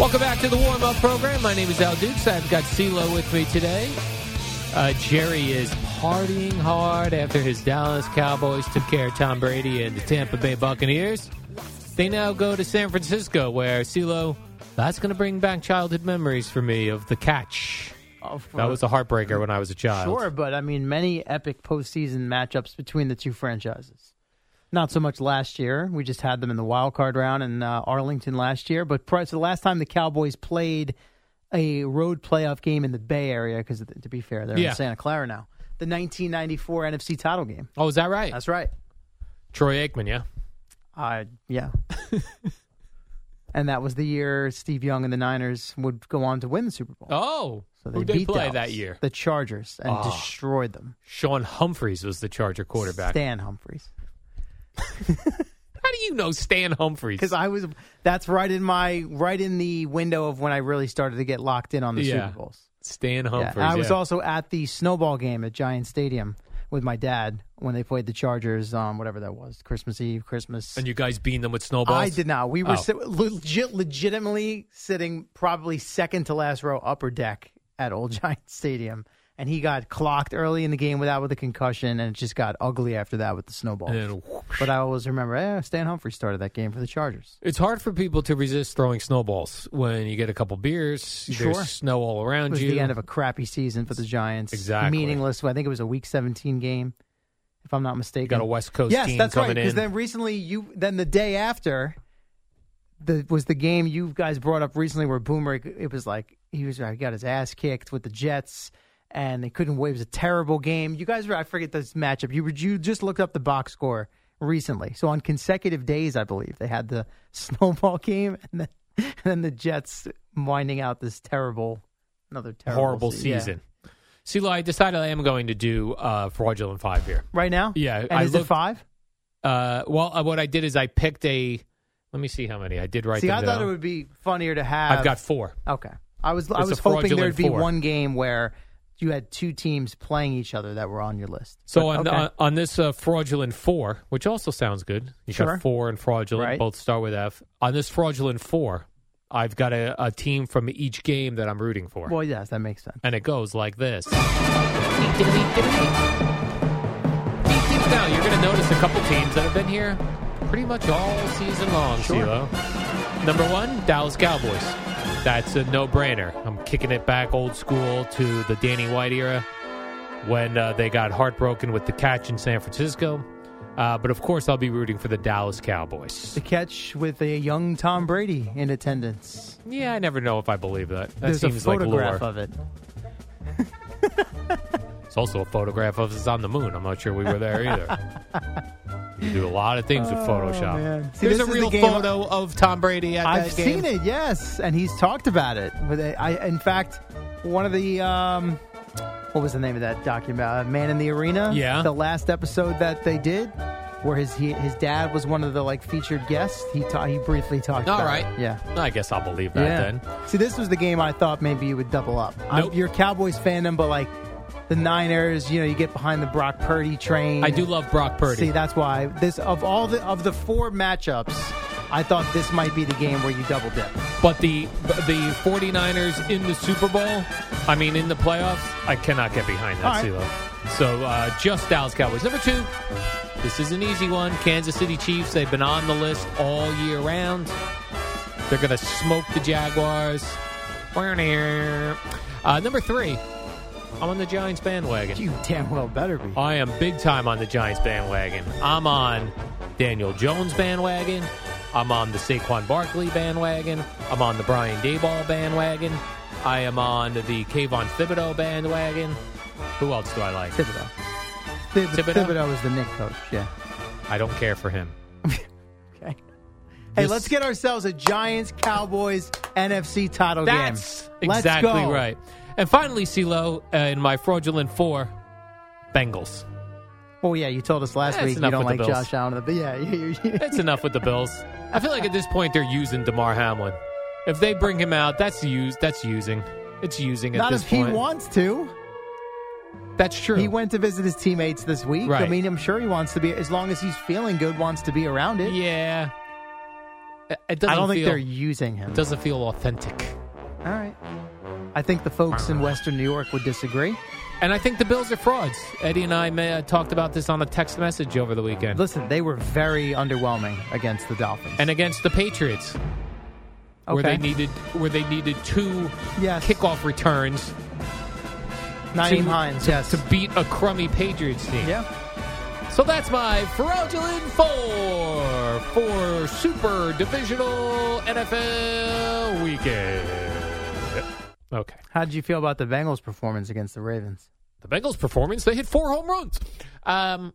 Welcome back to the warm up program. My name is Al Dukes. I've got CeeLo with me today. Uh, Jerry is partying hard after his Dallas Cowboys took care of Tom Brady and the Tampa Bay Buccaneers. They now go to San Francisco, where CeeLo, that's going to bring back childhood memories for me of the catch. That was a heartbreaker when I was a child. Sure, but I mean, many epic postseason matchups between the two franchises. Not so much last year. We just had them in the wild card round in uh, Arlington last year. But prior to the last time the Cowboys played a road playoff game in the Bay Area, because to be fair, they're Yeah. in Santa Clara now. The 1994 NFC title game. Oh, is that right? That's right. Troy Aikman, yeah. Uh, yeah. and that was the year Steve Young and the Niners would go on to win the Super Bowl. Oh, So who they they beat play Dallas, that year? The Chargers, and Oh. destroyed them. Sean Humphries was the Charger quarterback. Stan Humphries. How do you know Stan Humphries? Because I was that's right in my right in the window of when I really started to get locked in on the Yeah. Super Bowls. Stan Yeah, I was yeah. also at the snowball game at Giant Stadium with my dad when they played the Chargers on whatever that was, Christmas Eve, Christmas. And you guys beating them with snowballs? I did not. We were Oh. legit, legitimately sitting probably second to last row upper deck at Old Giant Stadium. And he got clocked early in the game without with a concussion, and it just got ugly after that with the snowball. But I always remember, eh, Stan Humphrey started that game for the Chargers. It's hard for people to resist throwing snowballs when you get a couple beers. Sure. There's snow all It around was you. the end of a crappy season for the Giants. Exactly. Meaningless. I think it was a Week 17 game, if I'm not mistaken. You got a West Coast yes, that's right. Because then recently, you then the day after, the was the game you guys brought up recently where Boomer. It was like he was he got his ass kicked with the Jets. And they couldn't win. It was a terrible game. You guys were, I forget this matchup. You were, you just looked up the box score recently. So on consecutive days, I believe, they had the snowball game and then, and then the Jets winding out this terrible, another terrible horrible se- yeah. season. CeeLo, I decided I am going to do uh, fraudulent five here. Right now? Yeah. And I is it five? Uh, well, uh, what I did is I picked a. Let me see how many I did write See, I thought down. it would be funnier to have. I've got four. Okay. I was I was hoping there'd be four. one game where you had two teams playing each other that were on your list. So But, on, okay. on on this uh, fraudulent four, which also sounds good, you Sure. got four and fraudulent, Right. both start with F. On this fraudulent four, I've got a, a team from each game that I'm rooting for, well, yes, that makes sense. and it goes like this. Now you're going to notice a couple teams that have been here pretty much all season long, Sure. CeeLo. Number one, Dallas Cowboys. That's a no-brainer. I'm kicking it back old school to the Danny White era when uh, they got heartbroken with the catch in San Francisco. Uh, but of course, I'll be rooting for the Dallas Cowboys. The catch with a young Tom Brady in attendance. Yeah, I never know if I believe that. That There's seems a like photograph lore. of it. It's also a photograph of us on the moon. I'm not sure we were there either. you do a lot of things with Oh, Photoshop. See, There's a the real game- photo of Tom Brady at. I've that game. seen it, yes, and he's talked about it. But I, I- in fact, one of the um, what was the name of that document? Uh, Man in the Arena. Yeah. the last episode that they did, where his he, his dad was one of the like featured guests. He ta- he briefly talked. All about right. it. Yeah. I guess I'll believe that yeah. then. See, this was the game I thought maybe you would double up. I'm- You're Cowboys fandom, but like the Niners, you know, you get behind the Brock Purdy train. I do love Brock Purdy. See, that's why this of all the of the four matchups, I thought this might be the game where you double dip. But the the 49ers in the Super Bowl, I mean in the playoffs, I cannot get behind that, right. CeeLo. So uh, just Dallas Cowboys. Number two, this is an easy one. Kansas City Chiefs. They've been on the list all year round. They're going to smoke the Jaguars. Uh, number three, I'm on the Giants bandwagon. You damn well better be. I am big time on the Giants bandwagon. I'm on Daniel Jones bandwagon. I'm on the Saquon Barkley bandwagon. I'm on the Brian Daboll bandwagon. I am on the Kayvon Thibodeaux bandwagon. Who else do I like? Thibodeau. Thib- Thibodeau? Thibodeau is the Knick coach. Yeah. I don't care for him. Okay. Hey, let's get ourselves a Giants Cowboys NFC title That's game. Let's exactly go. right. And finally, CeeLo, uh, in my fraudulent four, Bengals. Well, yeah, you told us last That's week you enough don't with like the Bills. Josh Allen, but yeah, you, you, That's enough with the Bills. I feel like at this point they're using Damar Hamlin. If they bring him out, that's used. That's using. It's using at not this if point. he wants to. That's true. He went to visit his teammates this week. I Right. mean, I'm sure he wants to be as long as he's feeling good, wants to be around it. Yeah. It- It doesn't I don't think feel- they're using him. It doesn't feel authentic. All right. I think the folks in Western New York would disagree. And I think the Bills are frauds. Eddie and I may, uh, talked about this on a text message over the weekend. Listen, they were very underwhelming against the Dolphins. And against the Patriots, where Okay. they needed where they needed two Yes. kickoff returns Nyheim to- Hines, to, yes. to beat a crummy Patriots team. Yeah. So that's my fraudulent four for Super Divisional NFL Weekend. Okay. How did you feel about the Bengals' performance against the Ravens? The Bengals' performance, they hit four home runs. Um,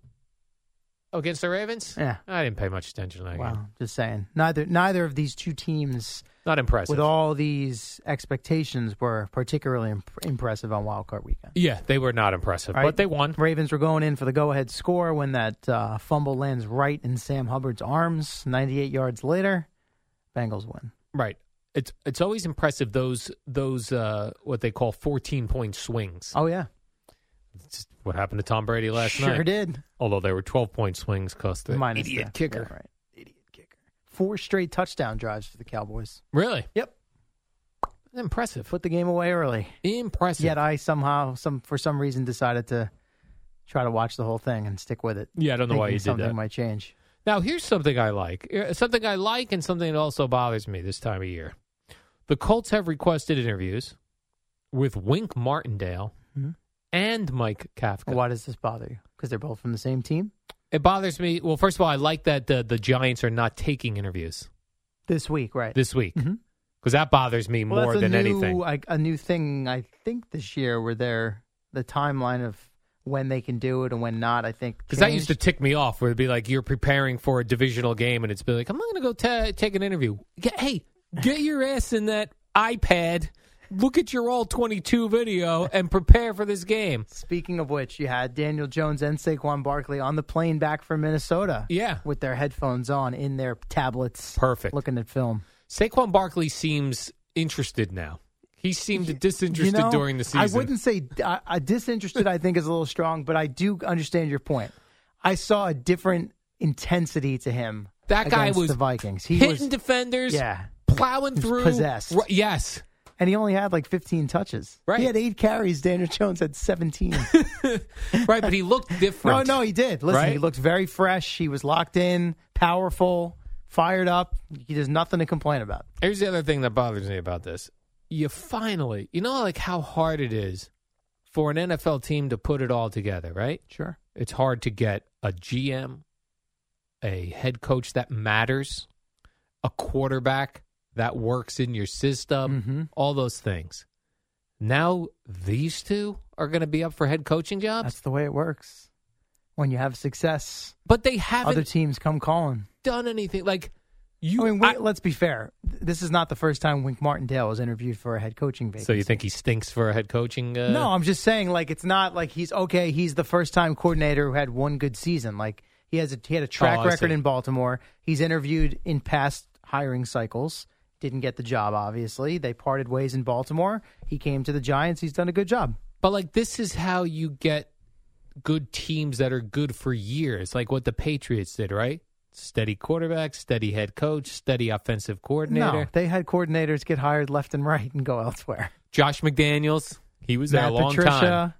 against the Ravens? Yeah. I didn't pay much attention to that game. Wow, just saying. Neither neither of these two teams, Not impressive. with all these expectations, were particularly imp- impressive on Wild Card Weekend. yeah, they were not impressive, right. but they won. Ravens were going in for the go-ahead score when that uh, fumble lands right in Sam Hubbard's arms. 98 yards later, Bengals win. Right. It's it's always impressive those those uh, what they call fourteen point swings. Oh yeah, It's what happened to Tom Brady last sure night. did. Although they were twelve point swings because the Minus idiot kicker. yeah, right. Idiot kicker. Four straight touchdown drives for the Cowboys. Really? Yep. Impressive. Put the game away early. Impressive. Yet I somehow, some for some reason, decided to try to watch the whole thing and stick with it. Yeah, I don't know why you did that. something might change. Now, here's something I like. Uh, Something I like and something that also bothers me this time of year. The Colts have requested interviews with Wink Martindale Mhm. and Mike Kafka. Why does this bother you? Because they're both from the same team. It bothers me. Well, first of all, I like that the, the Giants are not taking interviews This week, right? this week because Mhm. that bothers me Well, more than new, anything. like, a new thing, I think, this year where they're the timeline of when they can do it and when not. I think Because that used to tick me off, where it'd be like you're preparing for a divisional game, and it's be like, I'm not going to go ta take an interview. Get, hey, get your ass in that iPad, look at your all 22 video, and prepare for this game. Speaking of which, you had Daniel Jones and Saquon Barkley on the plane back from Minnesota. Yeah. with their headphones on in their tablets, Perfect. looking at film. Saquon Barkley seems interested now. He seemed disinterested You know, during the season. I wouldn't say uh, uh, disinterested. I think is a little strong, but I do understand your point. I saw a different intensity to him. That guy was the Vikings. He hitting was defenders, yeah, plowing through. possessed. Ri- yes. and he only had like 15 touches. Right. He had eight carries. Daniel Jones had 17. right, but he looked different. no, no, he did. Listen, he Right? looked very fresh. He was locked in, powerful, fired up. He, there's nothing to complain about. Here's the other thing that bothers me about this. You finally, you know, like how hard it is for an NFL team to put it all together, right? Sure. It's hard to get a GM, a head coach that matters, a quarterback that works in your system, Mhm. all those things. Now these two are going to be up for head coaching jobs, That's the way it works. When you have success, but they haven't other teams come calling. done anything. Like you, I mean, wait, let's be fair. This is not the first time Wink Martindale was interviewed for a head coaching vacancy. so you think he stinks for a head coaching? Uh, no, I'm just saying, like, it's not like he's okay. He's the first time coordinator who had one good season. Like, he has a, he had a track Oh, record in Baltimore. He's interviewed in past hiring cycles. Didn't get the job, obviously. They parted ways in Baltimore. He came to the Giants. He's done a good job. But like this is how you get good teams that are good for years, like what the Patriots did, right? Steady quarterback, steady head coach, steady offensive coordinator. No, they had coordinators get hired left and right and go elsewhere. Josh McDaniels, he was there a long time. Patricia.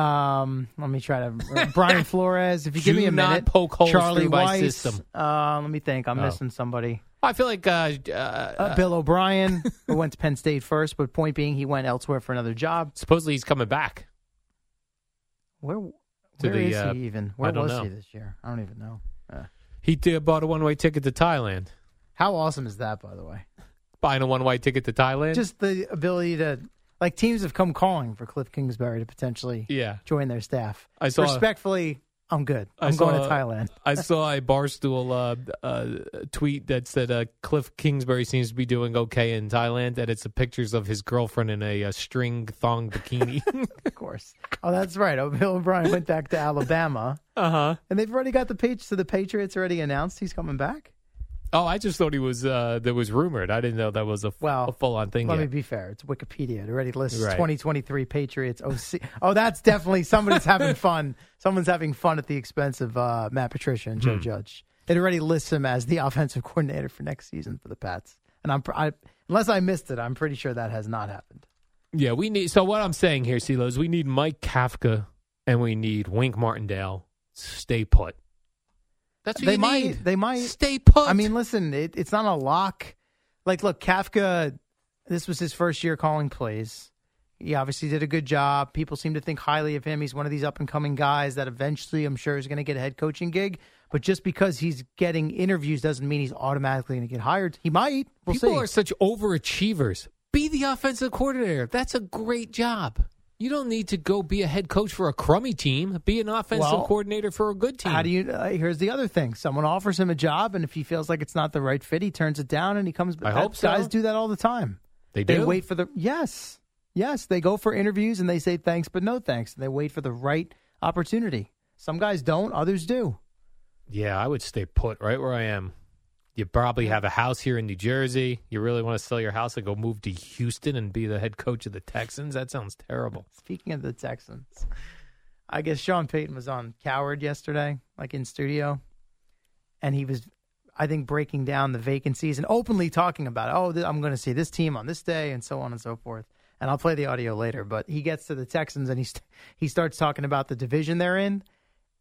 Um, let me try to Brian Flores. If you give me a minute, poke holes Charlie through my Weis. system. Uh, let me think. I'm Oh. missing somebody. I feel like uh, uh, Uh, Bill O'Brien, who went to Penn State first, but point being, he went elsewhere for another job. supposedly he's coming back. Where, where the, is uh, he even? I Where was know. he this year? I don't even know. Uh, He did, bought a one way ticket to Thailand. how awesome is that, by the way? Buying a one way ticket to Thailand. Just the ability to, like, teams have come calling for Cliff Kingsbury to potentially yeah. join their staff. I saw- Respectfully, I'm good. I'm going to Thailand. I saw a Barstool uh, uh, tweet that said uh, Cliff Kingsbury seems to be doing okay in Thailand, and it's the pictures of his girlfriend in a, uh string thong bikini. of course. Oh, that's right. Oh, Bill O'Brien went back to Alabama, uh huh. and they've already got the page. So the Patriots already announced he's coming back. Oh, I just thought he was. Uh, that was rumored. I didn't know that was a, Well, a full on thing. Let yet. me be fair. It's Wikipedia. It already lists Right. 2023 Patriots OC. Oh, that's definitely somebody's having fun. Someone's having fun at the expense of uh, Matt Patricia and Joe Hmm. Judge. It already lists him as the offensive coordinator for next season for the Pats. And I'm, I, unless I missed it, I'm pretty sure that has not happened. Yeah, we need. So what I'm saying here, CeeLo, is we need Mike Kafka and we need Wink Martindale. Stay put. That's what they you might. need. They might stay put. I mean, listen, it, it's not a lock. Like, look, Kafka. This was his first year calling plays. He obviously did a good job. People seem to think highly of him. He's one of these up and coming guys that eventually, I'm sure, is going to get a head coaching gig. But just because he's getting interviews doesn't mean he's automatically going to get hired. He might. We'll People see. are such overachievers. Be the offensive coordinator. That's a great job. You don't need to go be a head coach for a crummy team. Be an offensive Well, coordinator for a good team. How do you? Uh, here's the other thing: someone offers him a job, and if he feels like it's not the right fit, he turns it down, and he comes. I hope so. Guys do that all the time. They do. They wait for the yes, yes. They go for interviews and they say thanks, but no thanks. And they wait for the right opportunity. Some guys don't, others do. Yeah, I would stay put right where I am. You probably have a house here in New Jersey. You really want to sell your house and go move to Houston and be the head coach of the Texans? That sounds terrible. Speaking of the Texans, I guess Sean Payton was on Cowherd yesterday, like in studio, and he was, I think, breaking down the vacancies and openly talking about, oh, th- I'm going to see this team on this day and so on and so forth. And I'll play the audio later. But he gets to the Texans and he st- he starts talking about the division they're in,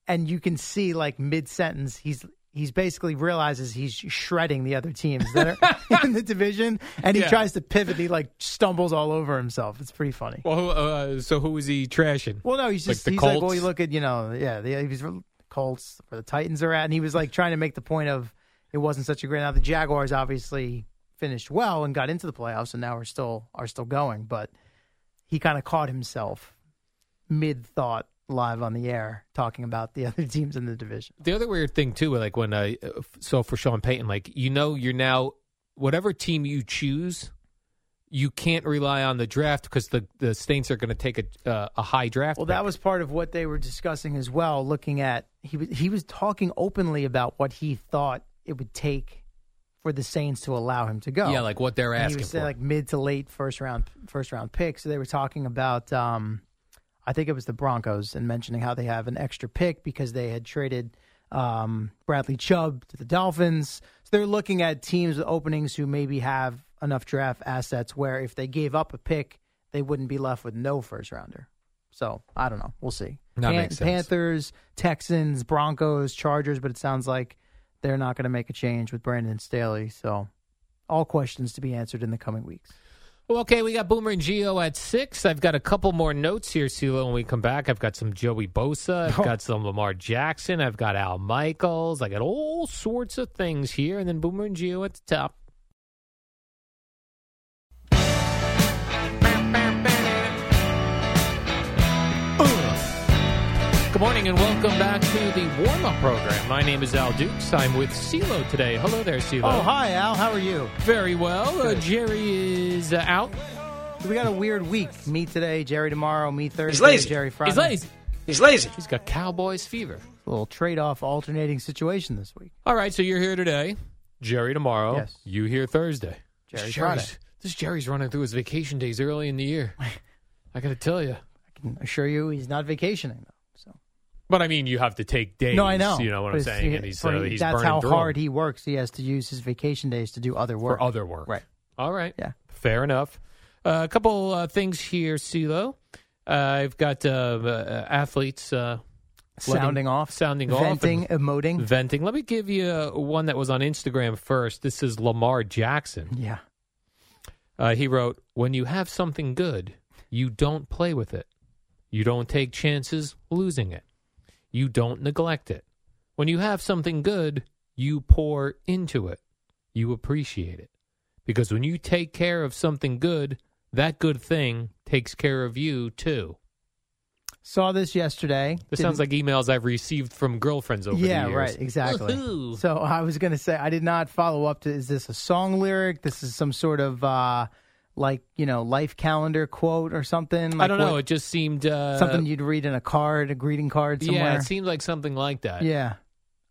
and you can see like mid sentence he's. He's basically realizes he's shredding the other teams that are in the division, and he Yeah. tries to pivot. He like stumbles all over himself. It's pretty funny. Well, uh, so who is he trashing? Well, no, he's Like just the he's like, well, you look at you know, yeah, the he's Colts where the Titans are at, and he was like trying to make the point of it wasn't such a great. Now the Jaguars obviously finished well and got into the playoffs, and now are still are still going, but he kind of caught himself mid thought live on the air talking about the other teams in the division. The other weird thing too, like when I so for Sean Payton, like you know, you're now whatever team you choose, you can't rely on the draft because the the Saints are going to take a uh, a high draft. Well, pick. that was part of what they were discussing as well. Looking at he was he was talking openly about what he thought it would take for the Saints to allow him to go. Yeah, like what they're And asking he was for. like mid to late first round first round pick. So they were talking about um, I think it was the Broncos and mentioning how they have an extra pick because they had traded um, Bradley Chubb to the Dolphins. So they're looking at teams with openings who maybe have enough draft assets where if they gave up a pick, they wouldn't be left with no first rounder. So I don't know. We'll see. That sense. Panthers, Texans, Broncos, Chargers, but it sounds like they're not going to make a change with Brandon Staley. So, all questions to be answered in the coming weeks. Well, okay, we got Boomer and Gio at six. I've got a couple more notes here, CeeLo, when we come back. I've got some Joey Bosa. I've oh. got some Lamar Jackson. I've got Al Michaels. I got all sorts of things here. And then Boomer and Gio at the top. Good morning and welcome back to the warm up program. My name is Al Dukes. I'm with CeeLo today. Hello there, CeeLo. Oh, hi, Al. How are you? Very well. Uh, Jerry is uh, out. We got a weird week. Me today, Jerry tomorrow, me Thursday, He's lazy. Jerry Friday. He's lazy. He's lazy. He's got Cowboys fever. A little trade-off alternating situation this week. All right, so you're here today. Jerry tomorrow. Yes. You here Thursday. Jerry this Friday. Jerry's, this Jerry's running through his vacation days early in the year. I got to tell you. I can assure you he's not vacationing, though. But I mean, you have to take days. no, I know. You know what I'm saying? he- And he's, uh, he's that's how through hard he works. He has to use his vacation days to do other work. for other work. Right. All right. Yeah. Fair enough. Uh, a couple uh, things here, CeeLo. Uh, I've got uh, uh, athletes uh, Sounding off, sounding off, venting, emoting. venting. Let me give you one that was on Instagram first. This is Lamar Jackson. Yeah. Uh, he wrote, "When you have something good, you don't play with it. You don't take chances losing it. You don't neglect it. When you have something good, you pour into it. You appreciate it. Because when you take care of something good, that good thing takes care of you too." Saw this yesterday. This sounds like emails I've received from girlfriends over yeah, the years. right, exactly. Woohoo. So I was going to say I did not follow up to. Is this a song lyric? This is some sort of uh, like you know life calendar quote or something. I don't know. what- It just seemed uh, something you'd read in a card, a greeting card somewhere. Yeah, it seemed like something like that. Yeah.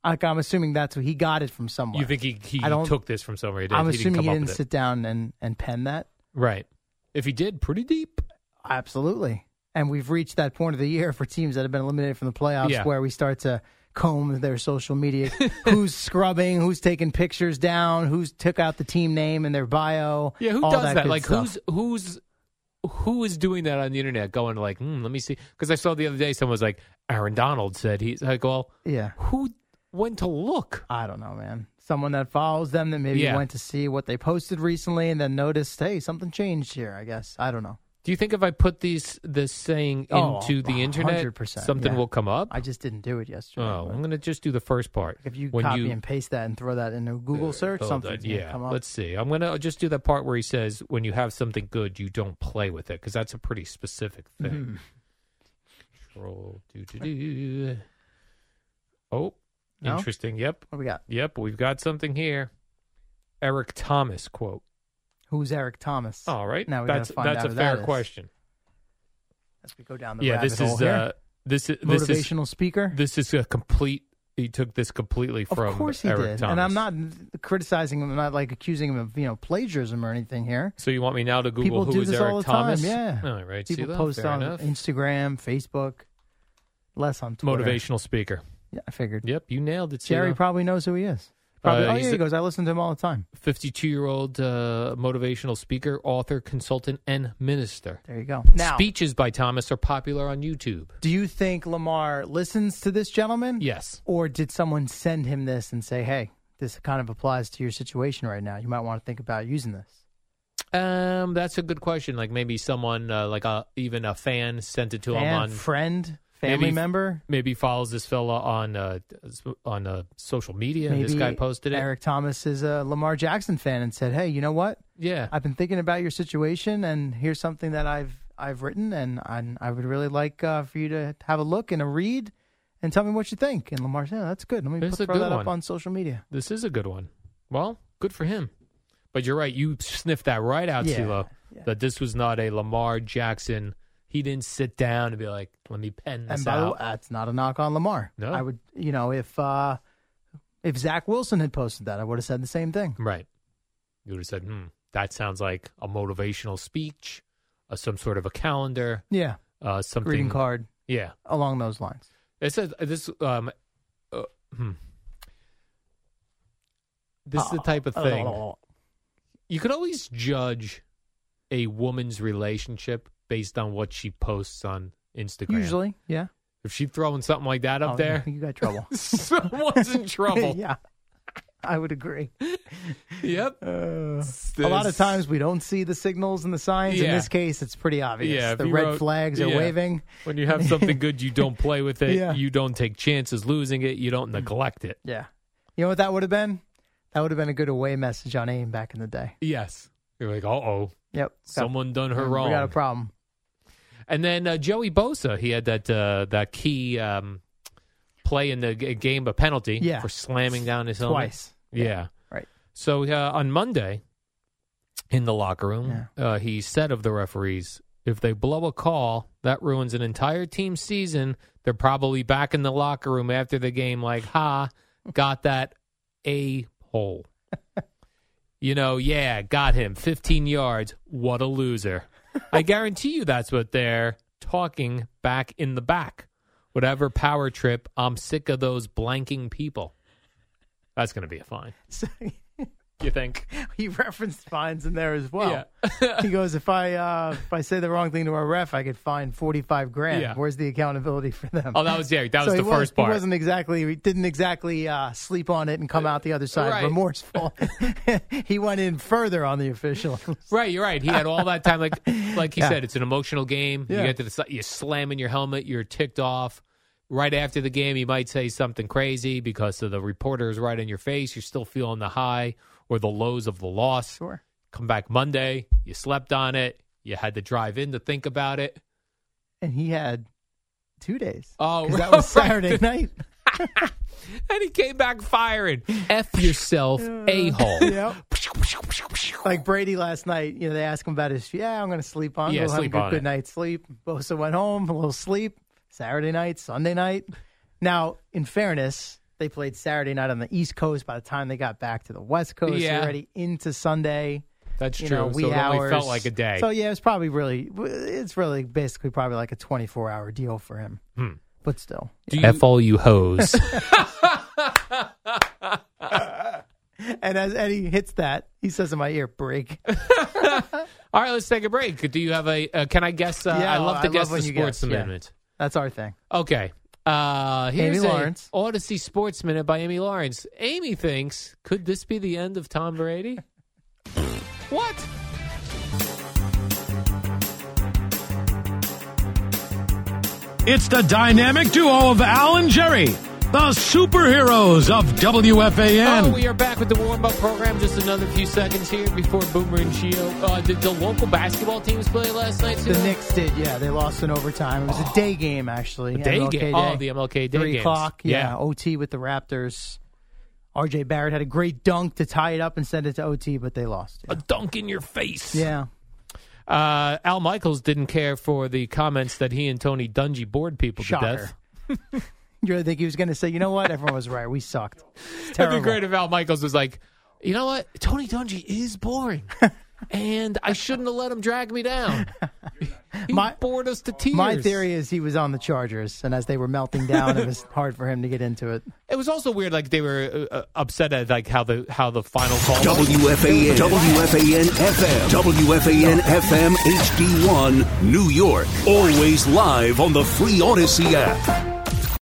Like I'm assuming that's what he got it from somewhere. You think he, he I don't- took this from somewhere? He didn't. I'm he didn't assuming come he didn't sit down and and pen that. Right. If he did, pretty deep. Absolutely. And we've reached that point of the year for teams that have been eliminated from the playoffs Yeah. where we start to comb their social media. who's scrubbing, who's taking pictures down, who's took out the team name and their bio. Yeah, who all does that? good Like stuff. who's who's who is doing that on the internet? Going like, hmm, let me see. Because I saw the other day someone was like, Aaron Donald said he's like, well, Yeah. who went to look? I don't know, man. Someone that follows them that maybe Yeah. went to see what they posted recently and then noticed, hey, something changed here, I guess. I don't know. Do you think if I put these this saying Oh, into the internet, 100%, something yeah. will come up? I just didn't do it yesterday. oh, but I'm going to just do the first part. if you When copy you- and paste that and throw that in a Google search, Hold something's on, gonna yeah. come up. Let's see. I'm gonna just do that part where he says, "When you have something good, you don't play with it," because that's a pretty specific thing. Mhm. Control do do do. Oh, No? interesting. Yep, What we got? yep. We've got something here. Eric Thomas quote. Who's Eric Thomas? All right, Now we that's gotta find out. that's out a fair that is. question. As we go down the Yeah, rabbit this hole is here. uh, this is this is motivational speaker. this is a complete. He took this completely from of course he Eric did, Thomas. and I'm not criticizing him. I'm not like accusing him of you know plagiarism or anything here. So you want me now to Google People who do is this Eric all the Thomas? time. Yeah, All right. People post fair on enough. Instagram, Facebook, less on Twitter. Motivational speaker. Yeah, I figured. Yep, you nailed it. Jerry CeeLo. probably knows who he is. Probably, Uh, oh the- he goes. I listen to him all the time. 52 year old uh, motivational speaker, author, consultant, and minister. There you go. Now, Speeches by Thomas are popular on YouTube. do you think Lamar listens to this gentleman? Yes. Or did someone send him this and say, "Hey, this kind of applies to your situation right now. You might want to think about using this." Um, that's a good question. Like maybe someone, uh, like a, even a fan, sent it to him on friend, family maybe- member. Maybe follows this fella on uh, on uh, social media. and Maybe this guy posted it. Eric Thomas is a Lamar Jackson fan and said, "Hey, you know what? Yeah. I've been thinking about your situation, and here's something that I've I've written, and I, I would really like uh, for you to have a look and a read, and tell me what you think." And Lamar said, yeah, "That's good. Let me put, throw that up on social media." This is a good one. Well, good for him. But you're right. You sniffed that right out, Yeah, CeeLo, That this was not a Lamar Jackson. He didn't sit down and be like, "Let me pen this And by the way, out." that's not a knock on Lamar. No. I would, you know, if uh, if Zach Wilson had posted that, I would have said the same thing. Right. You would have said, "Hmm, that sounds like a motivational speech, uh, some sort of a calendar, Yeah, uh, something." greeting card Yeah. along those lines. It says this. Um, uh, hmm. This is the type of thing you could always judge a woman's relationship based on what she posts on Instagram. Usually, yeah. if she's throwing something like that up Oh, there, yeah, you got trouble. someone's in trouble. yeah. I would agree. Yep. Uh, a lot of times we don't see the signals and the signs. In this case, it's pretty obvious. Yeah, the red wrote- flags are yeah. waving. When you have something good, you don't play with it. Yeah. You don't take chances losing it. You don't neglect it. Yeah. You know what that would have been? That would have been a good away message on AIM back in the day. Yes. You're like, uh oh, Yep. someone done her wrong. we got a problem. And then uh, Joey Bosa, he had that uh, that key um, play in the g- game, a penalty Yeah. for slamming down his helmet. Twice. Yeah. Right. So uh, on Monday, in the locker room, uh, he said of the referees, if they blow a call, that ruins an entire team's season. They're probably back in the locker room after the game, like, ha, got that a hole. you know, yeah, got him. 15 yards. What a loser. I guarantee you that's what they're talking back in the back. Whatever power trip, I'm sick of those blanking people. That's going to be a fine. You think? he referenced fines in there as well. Yeah. he goes, if I uh, if I say the wrong thing to a ref, I could fined forty five grand. Yeah. Where's the accountability for them? Oh, that was yeah, that was the he was- first part. He wasn't exactly. He didn't exactly uh, sleep on it and come out the other side Right. remorseful. he went in further on the official. Right, you're right. He had all that time. Like, like he Yeah. said, it's an emotional game. You get to the side, you slam in your helmet, you're ticked off. Right after the game, you might say something crazy because of the reporter is right in your face. You're still feeling the high or the lows of the loss. Sure. Come back Monday, you slept on it. You had to drive in to think about it. and he had two days. Oh, that was right. Saturday night. And he came back firing. F yourself, uh, a hole. Yep. like Brady last night, you know, they asked him about his. Yeah, I'm going to sleep on. it. Yeah, we'll have a sleep good, good night's sleep. Bosa went home, a little sleep. Saturday night, Sunday night. Now, in fairness, they played Saturday night on the East Coast. By the time they got back to the West Coast, Yeah. you're already into Sunday. That's you true. Know, So wee it only hours. felt like a day. So yeah, it's probably really, it's really basically probably like a 24 hour deal for him. Hmm. But still, Do you, F all you hoes. and as Eddie hits that, he says in my ear, "Break." All right, let's take a break. Do you have a? Uh, can I guess? Uh, Yeah, I love to I guess love when the you sports guess, yeah. minute. That's our thing. Okay. Uh, here's Amy a Lawrence. Audacy Sports Minute by Amy Lawrence. Amy thinks, could this be the end of Tom Brady? what? It's the dynamic duo of Al and Jerry, the superheroes of WFAN. Oh, we are back with the warm up program. Just another few seconds here before Boomer and Gio. Uh, did the local basketball teams play last night? The too? Knicks did, yeah. They lost in overtime. It was a day game, actually. A day MLK game. Oh, the MLK day Three games. o'clock, yeah. Yeah. OT with the Raptors. RJ Barrett had a great dunk to tie it up and send it to OT, but they lost. A dunk in your face. Yeah. Uh, Al Michaels didn't care for the comments that he and Tony Dungy bored people Shocker. to death. You really think he was going to say, you know what? Everyone was right. We sucked. It's It'd terrible. be great if Al Michaels was like, you know what? Tony Dungy is boring. and I shouldn't have let him drag me down. He My- bored us to tears. My theory is he was on the Chargers, and as they were melting down, it was hard for him to get into it. It was also weird, like they were uh, uh, upset at like how the how the final call. was. WFAN, WFAN FM, WFAN FM HD1, New York. Always live on the free Audacy app.